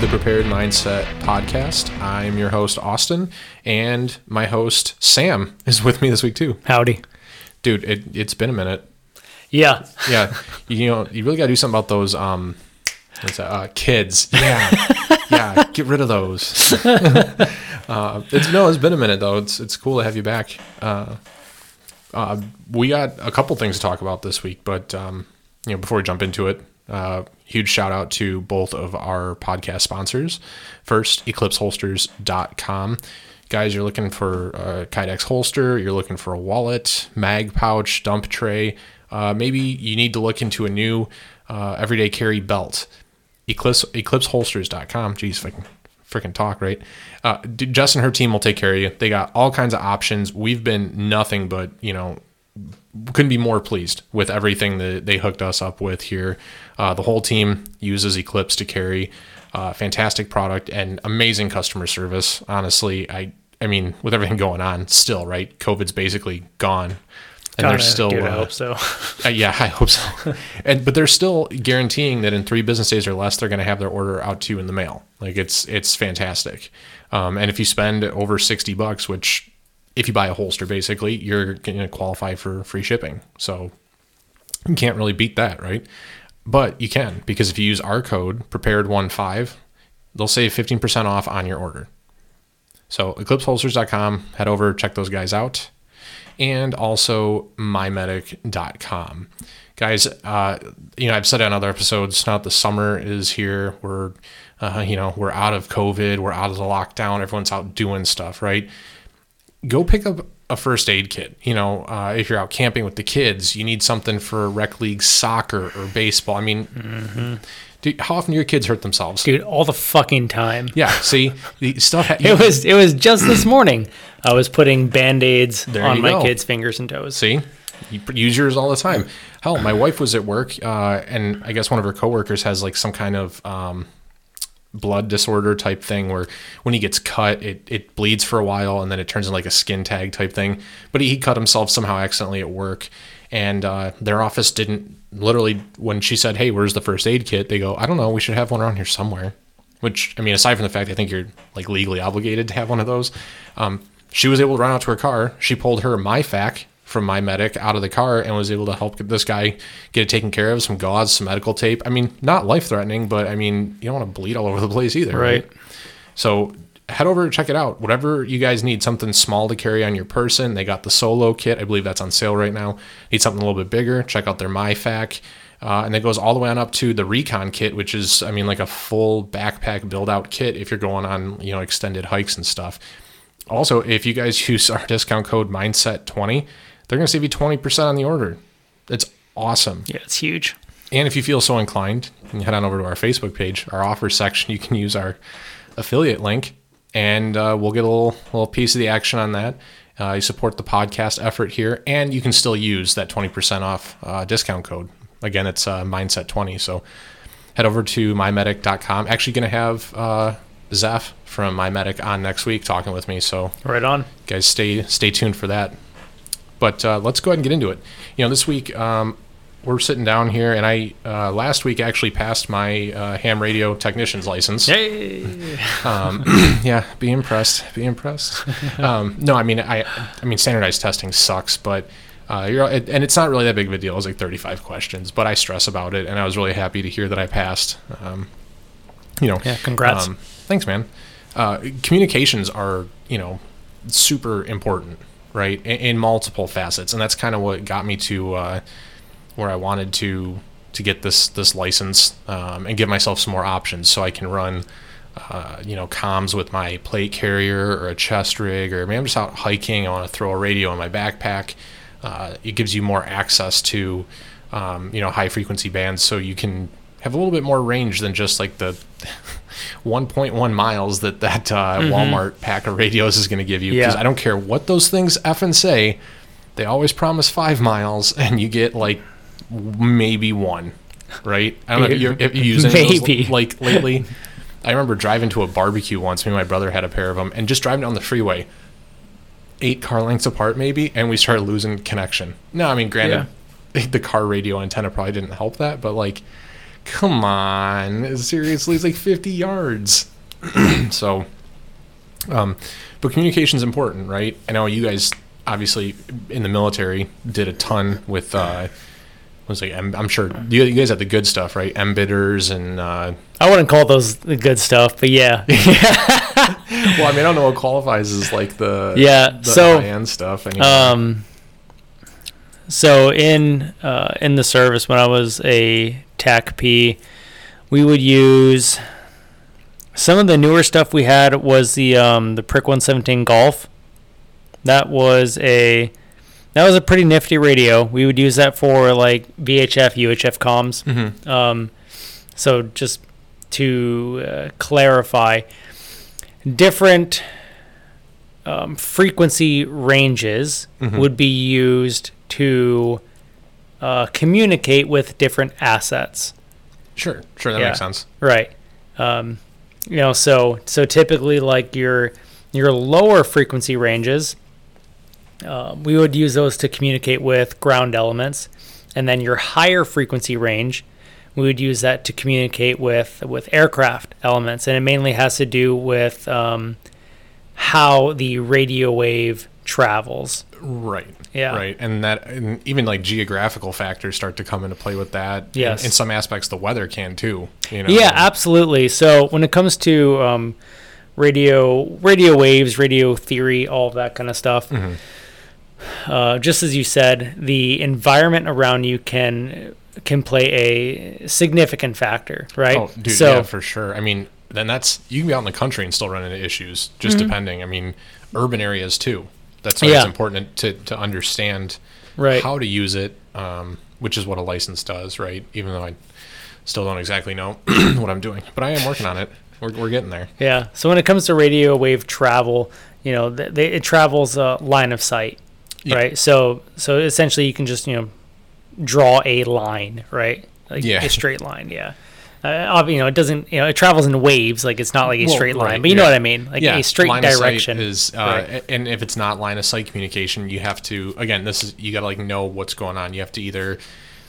the Prepared Mindset podcast. I'm your host, Austin, and my host, Sam, is with me this week too. Howdy. Dude, it, it's been a minute. Yeah. Yeah. you know, you really got to do something about those um, what's that? Uh, kids. Yeah. yeah. Get rid of those. uh, it's, no, it's been a minute, though. It's, it's cool to have you back. Uh, uh, we got a couple things to talk about this week, but um, you know, before we jump into it, uh, huge shout out to both of our podcast sponsors. First, eclipseholsters.com. Guys, you're looking for a Kydex holster, you're looking for a wallet, mag pouch, dump tray. Uh, maybe you need to look into a new uh, everyday carry belt. Eclipse, eclipseholsters.com. Jeez, if I can freaking talk, right? Uh, Jess and her team will take care of you. They got all kinds of options. We've been nothing but, you know, couldn't be more pleased with everything that they hooked us up with here. Uh, the whole team uses Eclipse to carry. Uh, fantastic product and amazing customer service. Honestly, I I mean, with everything going on, still right, COVID's basically gone, and Kinda, they're still. dude, I uh, hope so. uh, yeah, I hope so. and but they're still guaranteeing that in three business days or less, they're going to have their order out to you in the mail. Like it's it's fantastic. Um, and if you spend over sixty bucks, which if you buy a holster, basically, you're going to qualify for free shipping. So you can't really beat that, right? But you can because if you use our code prepared15, they'll save 15% off on your order. So eclipseholsters.com, head over, check those guys out. And also mymedic.com. Guys, uh, you know, I've said it on other episodes, now the summer is here, we're, uh, you know, we're out of COVID, we're out of the lockdown, everyone's out doing stuff, right? go pick up a first aid kit. You know, uh, if you're out camping with the kids, you need something for rec league soccer or baseball. I mean, dude, how often do your kids hurt themselves? Dude, all the fucking time. Yeah, see, the stuff. Ha- It was it was just this morning. I was putting band-aids on my go. kids' fingers and toes. See, you use yours all the time. Hell, my wife was at work, uh, and I guess one of her coworkers has like some kind of um, blood disorder type thing where when he gets cut, it, it bleeds for a while and then it turns into like a skin tag type thing. But he, he cut himself somehow accidentally at work, and uh, their office didn't literally when she said, "Hey, where's the first aid kit?" They go, "I don't know. We should have one around here somewhere." Which I mean, aside from the fact I think you're like legally obligated to have one of those, um, she was able to run out to her car. She pulled her MyFAK from MyMedic out of the car and was able to help this guy get it taken care of. Some gauze, some medical tape. I mean, not life threatening, but I mean, you don't want to bleed all over the place either, right? Right. So head over and check it out. Whatever you guys need, something small to carry on your person. They got the solo kit. I believe that's on sale right now. Need something a little bit bigger. Check out their MyFAK. Uh, and it goes all the way on up to the Recon kit, which is, I mean, like a full backpack build out kit if you're going on, you know, extended hikes and stuff. Also, if you guys use our discount code Mindset20, they're going to save you 20% on the order. It's awesome. Yeah, it's huge. And if you feel so inclined, you can head on over to our Facebook page, our offers section. You can use our affiliate link, and uh, we'll get a little little piece of the action on that. Uh, you support the podcast effort here, and you can still use that twenty percent off uh, discount code. Again, it's uh, Mindset twenty. So head over to mymedic.com. Actually, going to have uh, Zeph from MyMedic on next week talking with me. So Right on. guys stay stay tuned for that but uh, let's go ahead and get into it you know this week um, we're sitting down here and i uh, last week actually passed my uh, ham radio technician's license Hey. um, yeah be impressed be impressed um, no i mean i i mean standardized testing sucks but uh, you're, and it's not really that big of a deal. It's like 35 questions, but I stress about it, and I was really happy to hear that I passed. Um, you know, Yeah, congrats. um, thanks, man. Uh, communications are, you know, super important, right? In, in multiple facets, and that's kind of what got me to uh, where I wanted to to get this this license um, and give myself some more options, so I can run, uh, you know, comms with my plate carrier or a chest rig, or maybe I'm just out hiking. I want to throw a radio in my backpack. Uh, it gives you more access to, um, you know, high frequency bands, so you can have a little bit more range than just like the 1.1 miles that that uh, Walmart pack of radios is going to give you. Because Yeah. I don't care what those things effing say, they always promise five miles, and you get like maybe one, right? I don't know if you're, if using Maybe. those like lately. I remember driving to a barbecue once. Me and my brother had a pair of them, and just driving down the freeway, eight car lengths apart maybe, and we started losing connection. No, I mean, granted, the car radio antenna probably didn't help that, but like, come on, seriously, it's like 50 yards. so, um, but communication's important, right? I know you guys obviously in the military did a ton with. Uh, was like I'm, I'm sure you, you guys had the good stuff, right? MBITRs and uh, I wouldn't call those the good stuff, but yeah. well, I mean, I don't know what qualifies as like the Yeah, the so, high-end stuff. Anyway. Um, so in uh, in the service when I was a TACP, we would use some of the newer stuff we had was the um, the Prick 117 Golf. That was a that was a pretty nifty radio. We would use that for like VHF, UHF comms. Mhm. Um, so just to uh, clarify, different um, frequency ranges Mhm. would be used to uh, communicate with different assets. Sure, sure, that Yeah. makes sense. Right. Um, you know, so so typically like your your lower frequency ranges, uh, we would use those to communicate with ground elements, and then your higher frequency range, we would use that to communicate with with aircraft elements, and it mainly has to do with um, how the radio wave travels. Right. Yeah. Right. And that, and even like geographical factors start to come into play with that. Yes. In, some aspects, the weather can too. You know. Yeah, absolutely. So when it comes to um, radio, radio waves, radio theory, all of that kind of stuff, Mhm. uh, just as you said, the environment around you can can play a significant factor, right? Oh, dude, so yeah, for sure. I mean, then that's you can be out in the country and still run into issues, just Mm-hmm. depending. I mean, urban areas too. That's why Yeah. it's important to to understand right, how to use it, um, which is what a license does, right? Even though I still don't exactly know what I'm doing, but I am working on it. We're, we're getting there. yeah. So when it comes to radio wave travel, you know, th- they, it travels a line of sight, Yeah. right? So so essentially, you can just you know draw a line, right? Like Yeah. a straight line, yeah. Uh, you know, it doesn't. You know, it travels in waves. Like it's not like a Well, straight line, right, but you know what I mean. Like a straight line direction. is, uh, Right. and if it's not line of sight communication, you have to again. This is you got to like know what's going on. You have to either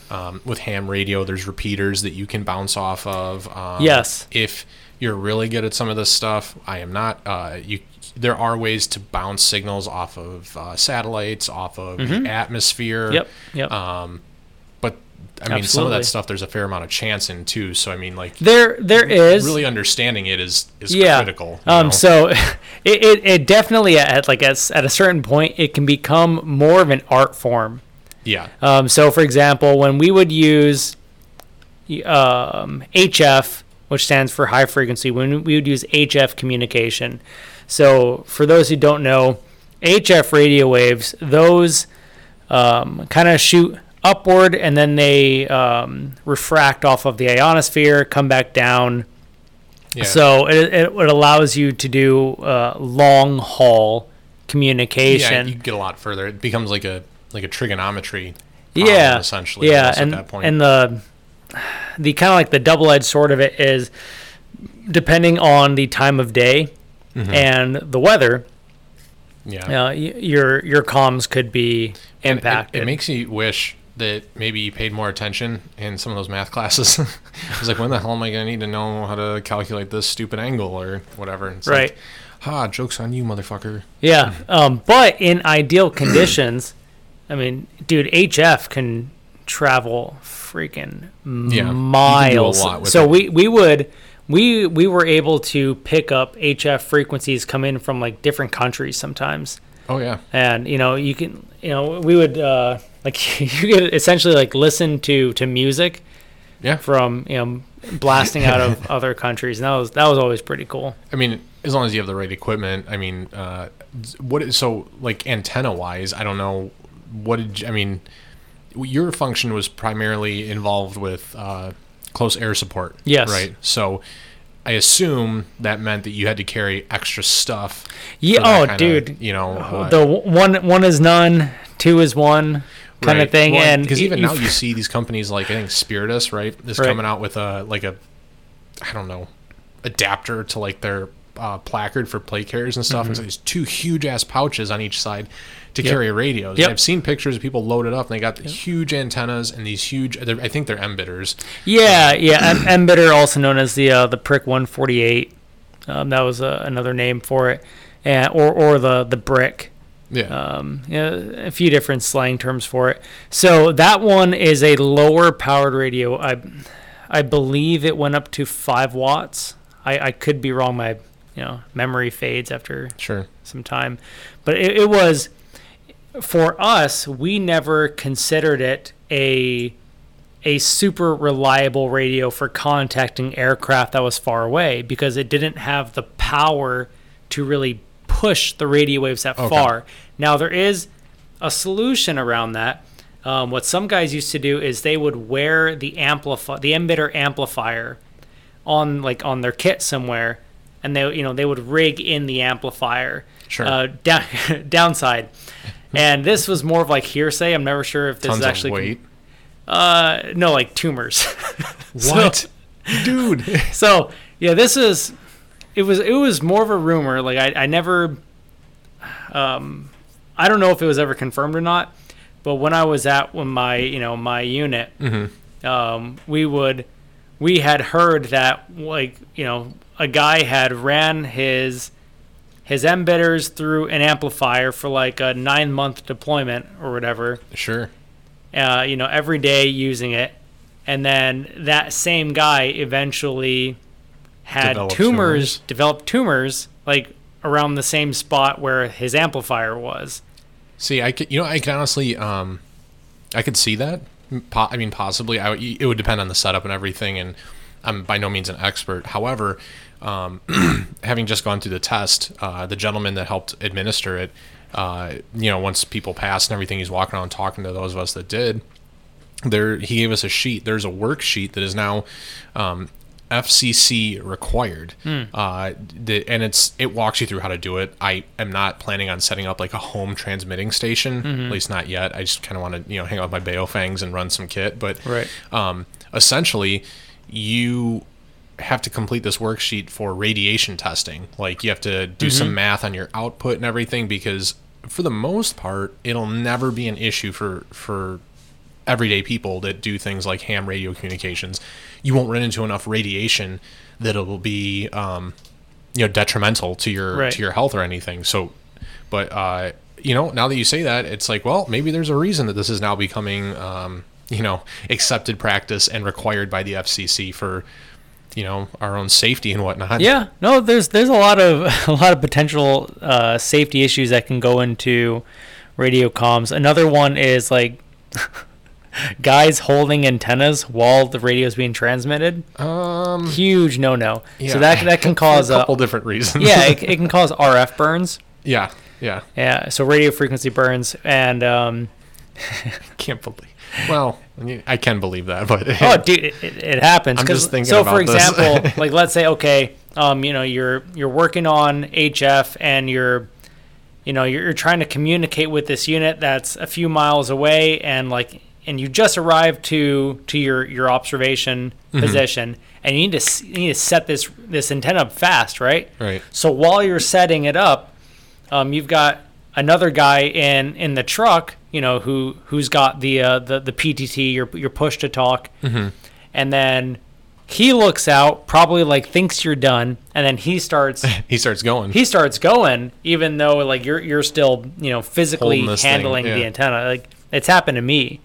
um, with ham radio, there's repeaters that you can bounce off of. Um, Yes. If you're really good at some of this stuff, I am not. Uh, you there are ways to bounce signals off of uh, satellites, off of the atmosphere. Mm-hmm. Yep. Yep. Um, I mean, some of that stuff there's a fair amount of chance in too. So I mean, like there, there is really understanding it is is yeah. critical. Um. know? So, it, it, it definitely at like at, at a certain point it can become more of an art form. yeah. Um, so, for example, when we would use um, HF, which stands for high frequency, when we would use HF communication. So, for those who don't know, HF radio waves, those um, kind of shoot upward and then they um, refract off of the ionosphere, come back down. Yeah. So, it, it, it allows you to do uh, long haul yeah, communication. you get a lot further. It becomes like a like a trigonometry. problem, yeah essentially. yeah and at that point. and the the kind of like the double-edged sword of it is depending on the time of day Mhm. and the weather yeah, uh, your your comms could be And it- impacted It, makes you wish that maybe you paid more attention in some of those math classes. I was like, when the hell am I going to need to know how to calculate this stupid angle or whatever? It's Right. Like, ha, joke's on you, motherfucker. yeah um, but in ideal conditions i mean dude hf can travel freaking Yeah, you can do a miles so it. we we would we we were able to pick up hf frequencies come in from like different countries sometimes Oh yeah, and you know you can you know we would uh like you could essentially like listen to to music yeah. from you know blasting out of other countries and that was that was always pretty cool I mean, as long as you have the right equipment. I mean, uh, what is so like antenna wise? I don't know. What did you, I mean? Your function was primarily involved with uh, close air support. Yes. Right. So. I assume that meant that you had to carry extra stuff. Yeah, oh, kinda, dude. You know, uh, the one one is none two is one kind right. of thing Well, and because even now you see these companies like I think Spiritus, right, is Right. coming out with a like a, I don't know, adapter to like their uh, placard for plate carriers and stuff. Mm-hmm. It's like these two huge ass pouches on each side to Yep. carry radios. Yep. I've seen pictures of people loaded up and they got the huge antennas and these huge. I think they're embitters. Yeah, yeah. M- MBITR, also known as the uh, the Prick 148. Um, that was uh, another name for it, and, or or the the brick. Yeah. Um, yeah, a few different slang terms for it. So that one is a lower powered radio. I I believe it went up to five watts. I, I could be wrong. My you know memory fades after sure. some time, but it, it was for us. We never considered it a a super reliable radio for contacting aircraft that was far away because it didn't have the power to really push the radio waves that Okay. far. Now there is a solution around that. Um, what some guys used to do is they would wear the amplify the MBITR amplifier on like on their kit somewhere, and they you know they would rig in the amplifier. Sure. Uh, down, downside, and this was more of like hearsay. I'm never sure if this Tons is actually of weight. uh, no, like tumors. So- What, dude? So, yeah, this is it was it was more of a rumor. Like I, I never um I don't know if it was ever confirmed or not, but when I was at when my you know my unit, Mm-hmm. um, we would we had heard that like you know a guy had ran his his MBITRs through an amplifier for like a nine month deployment or whatever Sure. uh, you know, every day using it. And then that same guy eventually had Developed tumors, tumors. developed tumors, like around the same spot where his amplifier was. See, I could, you know, I can honestly, um, I could see that. I mean, possibly. I, it would depend on the setup and everything, and I'm by no means an expert. However, um, having just gone through the test, uh, the gentleman that helped administer it, uh, you know, once people passed and everything, he's walking around talking to those of us that did. There, he gave us a sheet. There's a worksheet that is now um, FCC required, uh, the, and it's it walks you through how to do it. I am not planning on setting up like a home transmitting station, at least not yet. I just kind of want to you know hang out with my Baofengs and run some kit, but Right. um, essentially you have to complete this worksheet for radiation testing. Like you have to do some math on your output and everything because for the most part, it'll never be an issue for for everyday people that do things like ham radio communications. You won't run into enough radiation that it will be um, you know detrimental to your Right. to your health or anything. So, but uh, you know, now that you say that, it's like, well, maybe there's a reason that this is now becoming um, you know accepted practice and required by the FCC for you know our own safety and whatnot. Yeah, no, there's there's a lot of a lot of potential uh, safety issues that can go into radio comms. Another one is like guys holding antennas while the radio is being transmitted. Um. Huge no no. Yeah. So that that can cause a uh, couple different reasons. yeah, it, it can cause RF burns. yeah. Yeah. Yeah, so radio frequency burns and um, Can't believe. Well, I can believe that, but oh, dude, it, it, it happens. I'm just thinking so, for example, like let's say, okay, um, you know, you're you're working on HF and you're, you know, you're, you're trying to communicate with this unit that's a few miles away, and like, and you just arrived to to your your observation Mm-hmm. position, and you need to you need to set this this antenna up fast, right? right. So while you're setting it up, um, you've got another guy in in the truck, you know, who who's got the uh, the the PTT, your your push to talk, and then he looks out, probably like thinks you're done, and then he starts He starts going. he starts going, even though like you're you're still you know physically Holding this thing, handling the antenna. Like it's happened to me.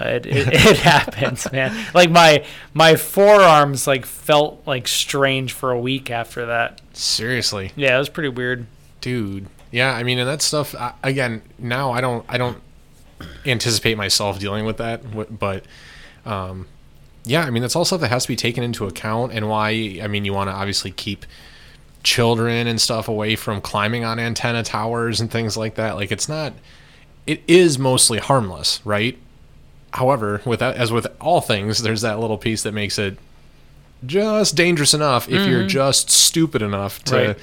Uh, it, it, it happens, man. Like my my forearms like felt like strange for a week after that. Seriously. Yeah, it was pretty weird. dude yeah i mean and that stuff I, again now i don't i don't anticipate myself dealing with that but um yeah i mean that's all stuff that has to be taken into account and why i mean you want to obviously keep children and stuff away from climbing on antenna towers and things like that like it's not it is mostly harmless right however with that as with all things there's that little piece that makes it just dangerous enough if you're just stupid enough to Mm-hmm. Right.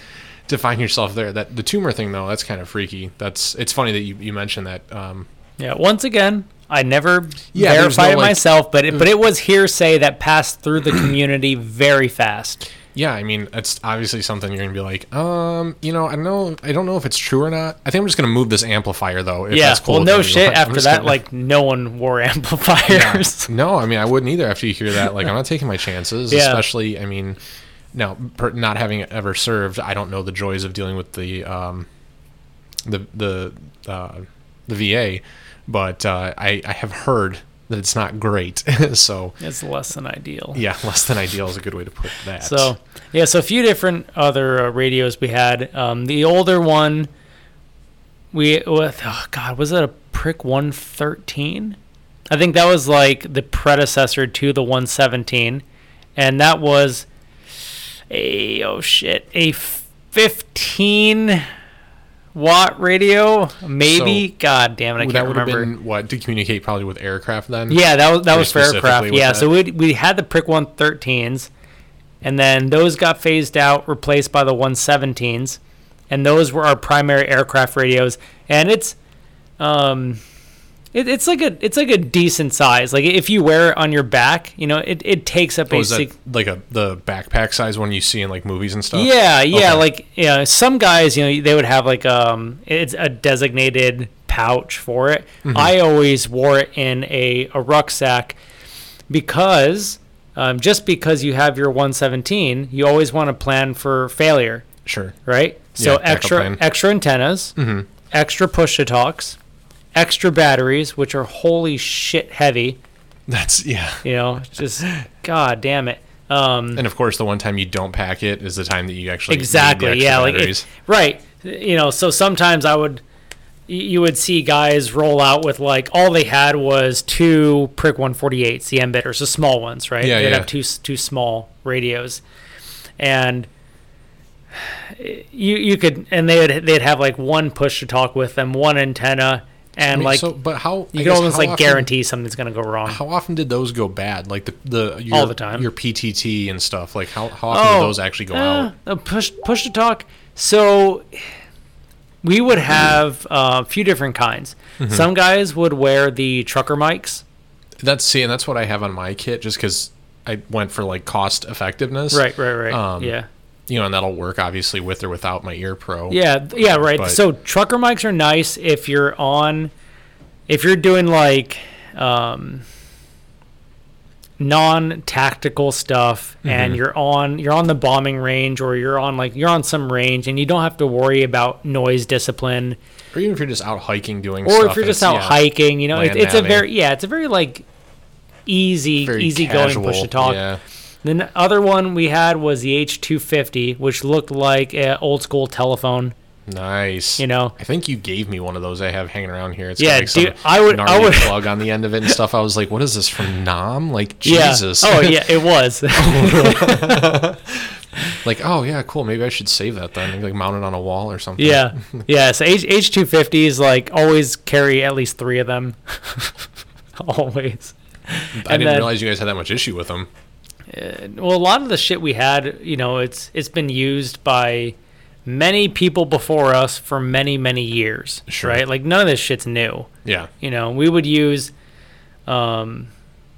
to find yourself there. That the tumor thing though, that's kind of freaky. That's it's funny that you, you mentioned that. Um, Yeah, once again, I never Yeah, verified no, it like- myself, but it, but it was hearsay that passed through the community very fast. yeah, I mean, it's obviously something you're gonna be like, um, you know, I don't know, I don't know if it's true or not. I think I'm just gonna move this amplifier though. If yeah. that's cool well, no shit. I'm After that, gonna- like no one wore Yeah. amplifiers. no, I mean, I wouldn't either. After you hear that, like, I'm not taking my chances. Yeah. Especially, I mean, now per, not having ever served, I don't know the joys of dealing with the um, the the uh, the VA, but uh, I I have heard that it's not great. so it's less than ideal. yeah, less than ideal is a good way to put that. So yeah, so a few different other uh, radios we had. Um, the older one, we with oh god, was it a Prick 113? I think that was like the predecessor to the 117, and that was a oh shit a 15 watt radio, maybe. So, god damn it, I that can't remember. been what to communicate probably with aircraft then. Yeah, that was that Very was for aircraft. Yeah, that. so we we had the Prick 113s, and then those got phased out, replaced by the 117s, and those were our primary aircraft radios. And it's, um, it, it's like a it's like a decent size. Like if you wear it on your back, you know, it, it takes up Oh, a sig- like a the backpack size one you see in like movies and stuff? yeah, yeah. Okay. Like yeah, some guys, you know, they would have like um, it's a designated pouch for it. Mm-hmm. I always wore it in a, a rucksack because um, just because you have your 117, you always want to plan for failure, Sure. right? So Yeah, extra extra antennas, Mm-hmm. extra push to talks, extra batteries, which are holy shit heavy. That's yeah. You know, just god damn it. Um, And of course, the one time you don't pack it is the time that you actually exactly yeah like it, right you know so sometimes i would you would see guys roll out with like all they had was two prick 148s the MBITRs the small ones right Yeah, they'd yeah. have two two small radios and you you could and they would they'd have like one push to talk with them one antenna I and mean, like so, but how you I can almost like often- guarantee something's going to go wrong How often did those go bad? Like the the your, All the time. Your PTT and stuff. Like how, how often did Oh, those actually go Uh, out? uh, push push to talk. So we would have uh, a few different kinds. Mm-hmm. Some guys would wear the trucker mics. That's see, and that's what I have on my kit, just because I went for like cost effectiveness. Right, right, right. Um, yeah. You know, and that'll work obviously with or without my Ear Pro. Yeah, yeah, right. But- so trucker mics are nice if you're on, if you're doing like um, non-tactical stuff, and Mm-hmm. you're on you're on the bombing range, or you're on like you're on some range, and you don't have to worry about noise discipline, Or even if you're just out hiking doing or stuff. if you're just out yeah, hiking, you know, it, it's a very yeah, it's a very like easy very easy going push to talk. Yeah. The other one we had was the H250, which looked like an old school telephone. Nice. You know, I think you gave me one of those I have hanging around here. It's Yeah, got like dude, I would- I would- plug on the end of it and stuff. I was like, what is this from Nam? Like Jesus. Yeah. Oh yeah, it was. Like, oh yeah, cool. Maybe I should save that then. Like mount it on a wall or something. yeah. Yeah. So H H two fifties like always carry at least three of them. always. I And didn't then- realize you guys had that much issue with them. Uh, well, a lot of the shit we had, you know, it's it's been used by many people before us for many many years. Sure. Right. Like none of this shit's new. Yeah. You know, we would use um,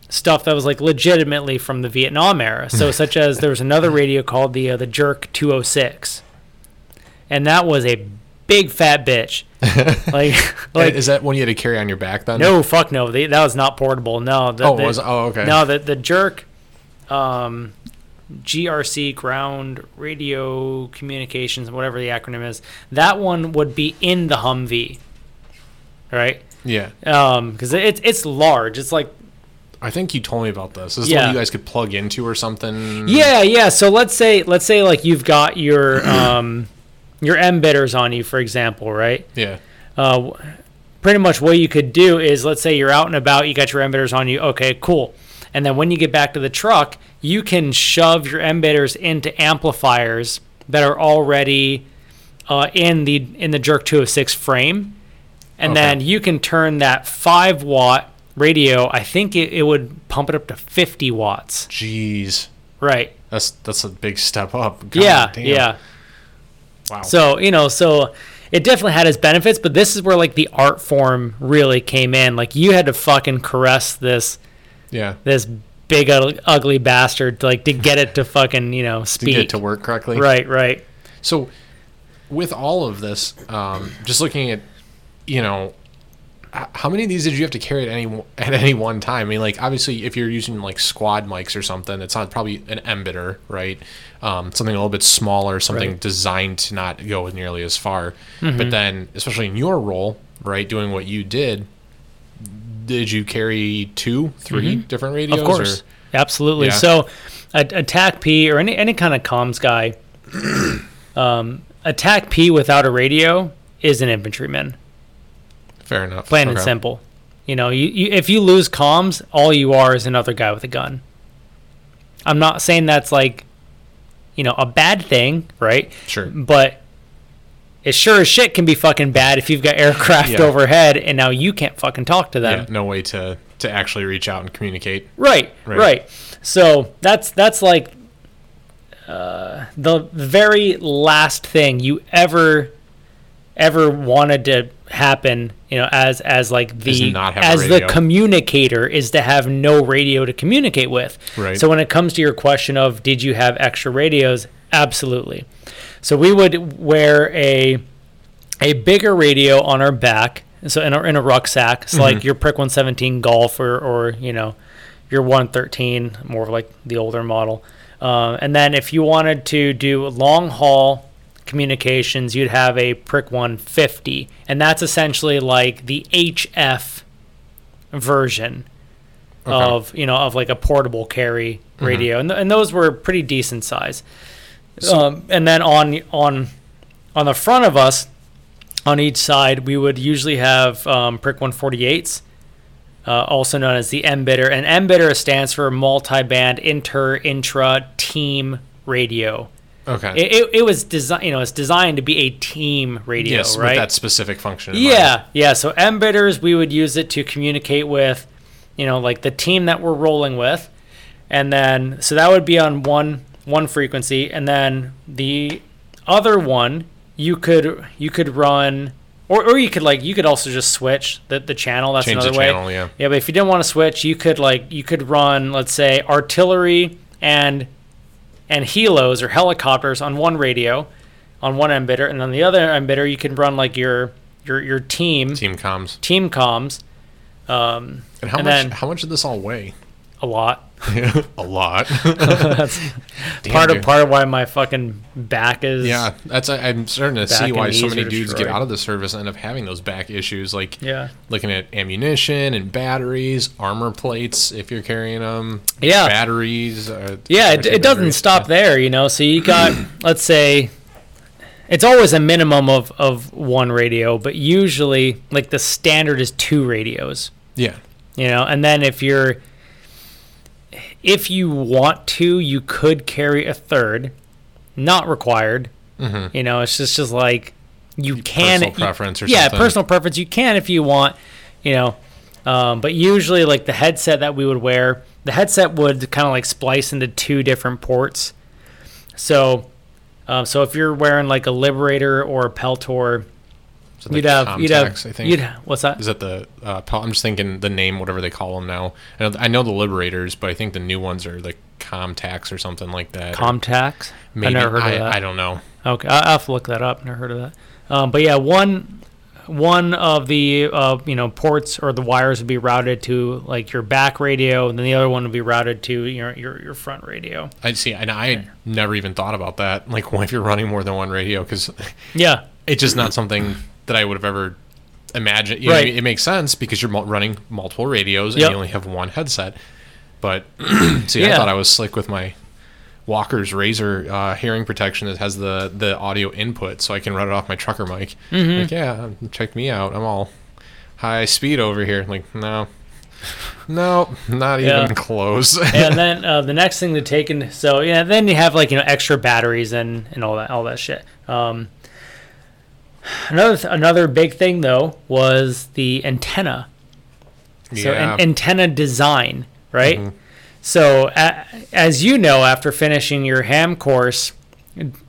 stuff that was like legitimately from the Vietnam era. So, such as there was another radio called the uh, the Jerk 206, and that was a big fat bitch. like, like is that one you had to carry on your back then? no, fuck no, they, that was not portable. No, the, Oh, the- was oh okay. no, the the Jerk, um, GRC Ground Radio Communications, whatever the acronym is. That one would be in the Humvee, right? Yeah. um because it's it's large it's like I think you told me about this. This is Yeah. one you guys could plug into or something. yeah yeah so let's say let's say like you've got your um your MBITRs on you for example right Yeah. uh pretty much what you could do is let's say you're out and about you got your MBITRs on you okay cool and then when you get back to the truck you can shove your MBITRs into amplifiers that are already uh, in the in the jerk 206 frame and Okay. then you can turn that 5 watt radio i think it, it would pump it up to 50 watts Jeez. right That's that's a big step up. God yeah damn. yeah Wow. So, you know, so it definitely had its benefits, but this is where like the art form really came in. Like you had to fucking caress this yeah. this big ugly bastard like to get it to fucking you know to speak. get to work correctly. Right, right. So, with all of this, um, just looking at, you know, how many of these did you have to carry at any one- at any one time? I mean, like obviously, if you're using like squad mics or something, it's not probably an emitter, right? Um, something a little bit smaller, something Right. designed to not go nearly as far. Mm-hmm. But then, especially in your role, right, doing what you did, did you carry two, 3 different radios? Mm-hmm. Of course, or- absolutely. Yeah. So, a, attack P or any any kind of comms guy, um, a TACP without a radio is an infantryman, fair enough. plain and simple. You know, you, you if you lose comms, all you are is another guy with a gun. I'm not saying that's like, you know, a bad thing, right? Sure. But it sure as shit can be fucking bad if you've got aircraft Yeah. overhead and now you can't fucking talk to them. Yeah, no way to to actually reach out and communicate. Right, Right. right, So that's that's like uh, the very last thing you ever ever wanted to happen. You know, as as like the as the communicator is to have no radio to communicate with. Right. So when it comes to your question of did you have extra radios, absolutely. So we would wear a a bigger radio on our back, so in a, in a rucksack, so like your Prick 117 Golf or, or you know your 113, more of like the older model. Um, and then if you wanted to do long haul communications, you'd have a Prick 150, and that's essentially like the HF version Okay. of you know of like a portable carry radio, and, th- and those were pretty decent size. Um, and then on on on the front of us, on each side, we would usually have um, Prick 148s, uh, also known as the MBITR. And MBITR stands for multi-band inter intra team radio. Okay. It, it, it was designed, you know, it's designed to be a team radio, yes, right? with that specific function. in mind. Yeah, yeah. So MBITRs, we would use it to communicate with, you know, like the team that we're rolling with, and then so that would be on one one frequency, and then the other one you could you could run, or or you could like you could also just switch the the channel. That's Change the another way. channel, yeah. Yeah, but if you didn't want to switch, you could like you could run, let's say, artillery and and helos or helicopters on one radio, on one MBITR, and on the other MBITR you can run like your your your team Team comms. team comms. Um, And how And much? then- how much did this all weigh? a lot. a lot. That's Damn, part of part of why my fucking back is. Yeah, that's I, I'm starting to see why so many are dudes get out of the service and end up having those back issues. Like Yeah. looking at ammunition and batteries, armor plates if you're carrying them. Yeah. batteries. Uh, Yeah, it, it doesn't stop yeah. there, you know. So you got, let's say, it's always a minimum of, of one radio, but usually, like, the standard is two radios, Yeah, you know. And then if you're, if you want to, you could carry a third, not required. Mhm. You know, it's just, just like you can. personal you- preference or yeah, something. personal preference. You can if you want, you know. Um, but usually, like the headset that we would wear, the headset would kind of like splice into two different ports. So, um, so if you're wearing like a Liberator or a Peltor, So you'd have you'd have I think. you'd have, what's that? Is that the? Uh, I'm just thinking the name, whatever they call them now. I know, I know the Liberators, but I think the new ones are the ComTacs or something like that. ComTacs. Maybe I never heard I, of that. I don't know. Okay, I'll have to look that up. Never heard of that. Um, but yeah, one one of the uh, you know ports or the wires would be routed to like your back radio, and then the other one would be routed to your your, your front radio. I see, and I had never even thought about that. Like, what if you're running more than one radio? Because Yeah, it's just not something that I would have ever imagined. You know, Right. it makes sense because you're running multiple radios and Yep. you only have one headset. But see, I thought I was slick with my Walker's Razor uh, hearing protection that has the the audio input, so I can run it off my trucker mic. Mm-hmm. Like, yeah, check me out. I'm all high speed over here. Like, no. No, not Yeah. even close. and then uh, the next thing to take in, so yeah, then you have like you know extra batteries and and all that all that shit. Um, another th- another big thing though was the antenna. So yeah. an antenna design, right? Mhm. So a, as you know, after finishing your ham course,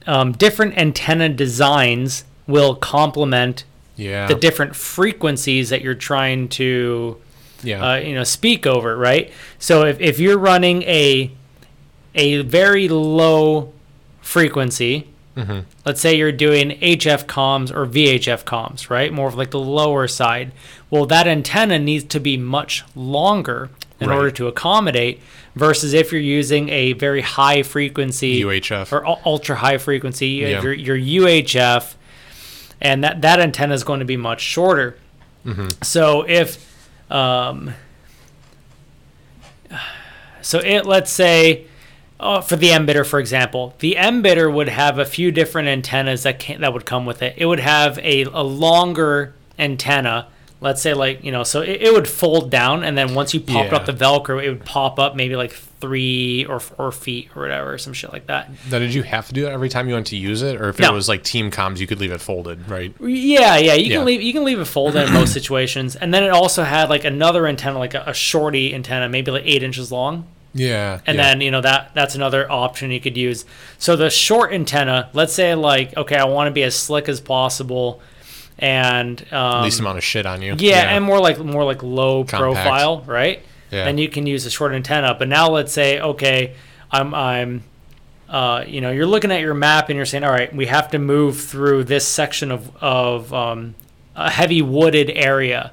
um, different antenna designs will complement yeah. the different frequencies that you're trying to Yeah. uh, you know, speak over, right? So if, if you're running a a very low frequency, Mm-hmm. let's say you're doing HF comms or VHF comms, right? More of like the lower side. Well, that antenna needs to be much longer in Right. order to accommodate versus if you're using a very high frequency UHF. or ultra high frequency, Yeah. your, your UHF, and that, that antenna is going to be much shorter. Mm-hmm. So if, um, so it let's say, uh, for the MBITR, for example, the MBITR would have a few different antennas that can that would come with it. It would have a, a longer antenna. Let's say like you know, so it, it would fold down, and then once you popped Yeah. up the Velcro, it would pop up maybe like three or four feet or whatever, some shit like that. Now, did you have to do that every time you went to use it, or if No. it was like team comms, you could leave it folded, right? Yeah, yeah, you Yeah. can leave you can leave it folded in most situations, and then it also had like another antenna, like a, a shorty antenna, maybe like eight inches long, Yeah. and yeah. then you know that that's another option you could use. So the short antenna, let's say like okay, I want to be as slick as possible, and um, least amount of shit on you. yeah, and more like more like low Compact. profile, right? Yeah. Then you can use a short antenna. But now let's say, okay, I'm I'm uh, you know, you're looking at your map and you're saying, all right, we have to move through this section of of um, a heavy wooded area,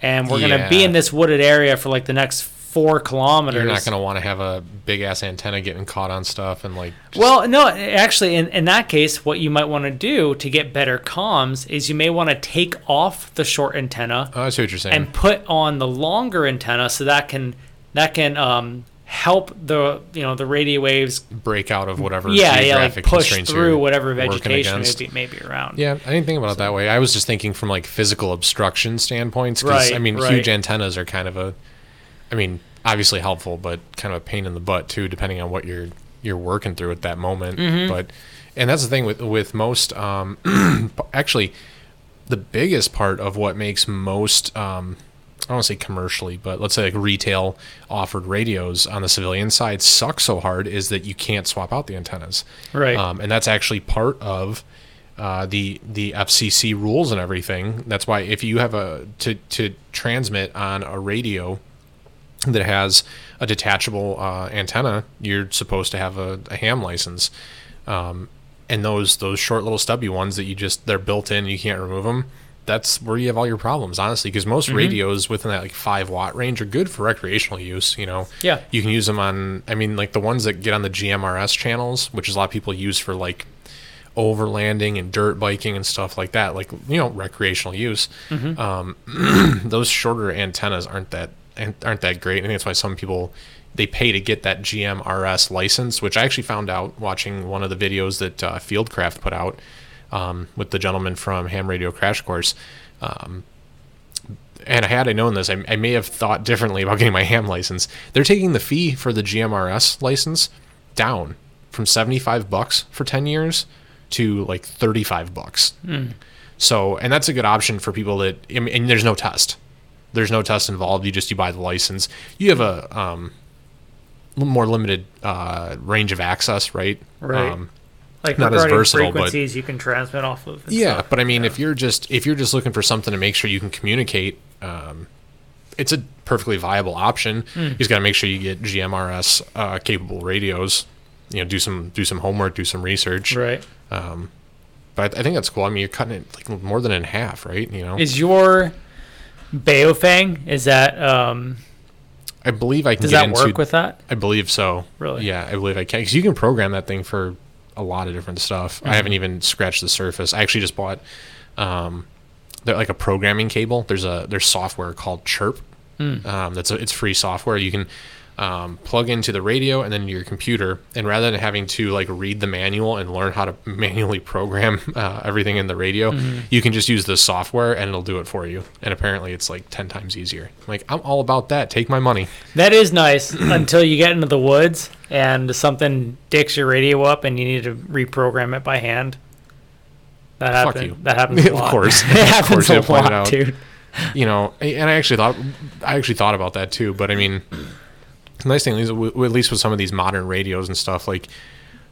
and we're gonna be in this wooded area for like the next four kilometers. You're not gonna want to have a big ass antenna getting caught on stuff and like. just- Well, no, actually, in, in that case, what you might want to do to get better comms is you may want to take off the short antenna Oh, I see what you're saying. and put on the longer antenna so that can that can um, help the you know the radio waves break out of whatever yeah yeah like push through whatever vegetation may be, may be around. Yeah, I didn't think about it that way. I was just thinking from like physical obstruction standpoints. 'cause, Right, I mean, right. huge antennas are kind of a, I mean, obviously helpful, but kind of a pain in the butt too, depending on what you're you're working through at that moment. Mm-hmm. But, and that's the thing with with most, um, actually, the biggest part of what makes most, um, I don't want to say commercially, but let's say like retail offered radios on the civilian side suck so hard is that you can't swap out the antennas. Right. Um, and that's actually part of uh, the the FCC rules and everything. That's why if you have a to to transmit on a radio that has a detachable uh, antenna, you're supposed to have a, a ham license. Um, and those those short little stubby ones that you just they're built in, you can't remove them. That's where you have all your problems, honestly, because most radios within that like five watt range are good for recreational use. You know, Yeah. you can use them on. I mean, like the ones that get on the GMRS channels, which is a lot of people use for like overlanding and dirt biking and stuff like that, like you know, recreational use. Um, those shorter antennas aren't that aren't that great. I think that's why some people they pay to get that GMRS license, which I actually found out watching one of the videos that uh, Fieldcraft put out um, with the gentleman from Ham Radio Crash Course. Um, and had I known this, I, I may have thought differently about getting my ham license. They're taking the fee for the GMRS license down from 75 bucks for 10 years to like 35 bucks. So, and that's a good option for people that, and there's no test. There's no test involved. You just, you buy the license. You have a, um, more limited, uh, range of access, right? Right. Um, like not as regarding versatile, but- frequencies you can transmit off of. yeah, stuff. but I mean, if you're just if you're just looking for something to make sure you can communicate, um, it's a perfectly viable option. Hmm. You just got to make sure you get GMRS uh, capable radios. You know, do some do some homework, do some research. right. But I think that's cool. I mean, you're cutting it like more than in half, right? You know, Is your Baofeng is that um I believe I can does get that into. work with that? I believe so. Really? Yeah, I believe I can because you can program that thing for a lot of different stuff. Mm-hmm. I haven't even scratched the surface. I actually just bought um, like a programming cable. There's a there's software called Chirp. Hmm. Um, that's a, it's free software. You can um, plug into the radio and then your computer, and rather than having to like read the manual and learn how to manually program uh, everything in the radio, Mm-hmm. you can just use the software and it'll do it for you. And apparently, it's like ten times easier. Like I'm all about that. Take my money. That is nice until you get into the woods and something dicks your radio up and you need to reprogram it by hand. That happens. That happens a lot. Of course. it Of happens course a have to point it lot, dude. you know, and I actually thought I actually thought about that too. But I mean, the nice thing is, w- at least with some of these modern radios and stuff, like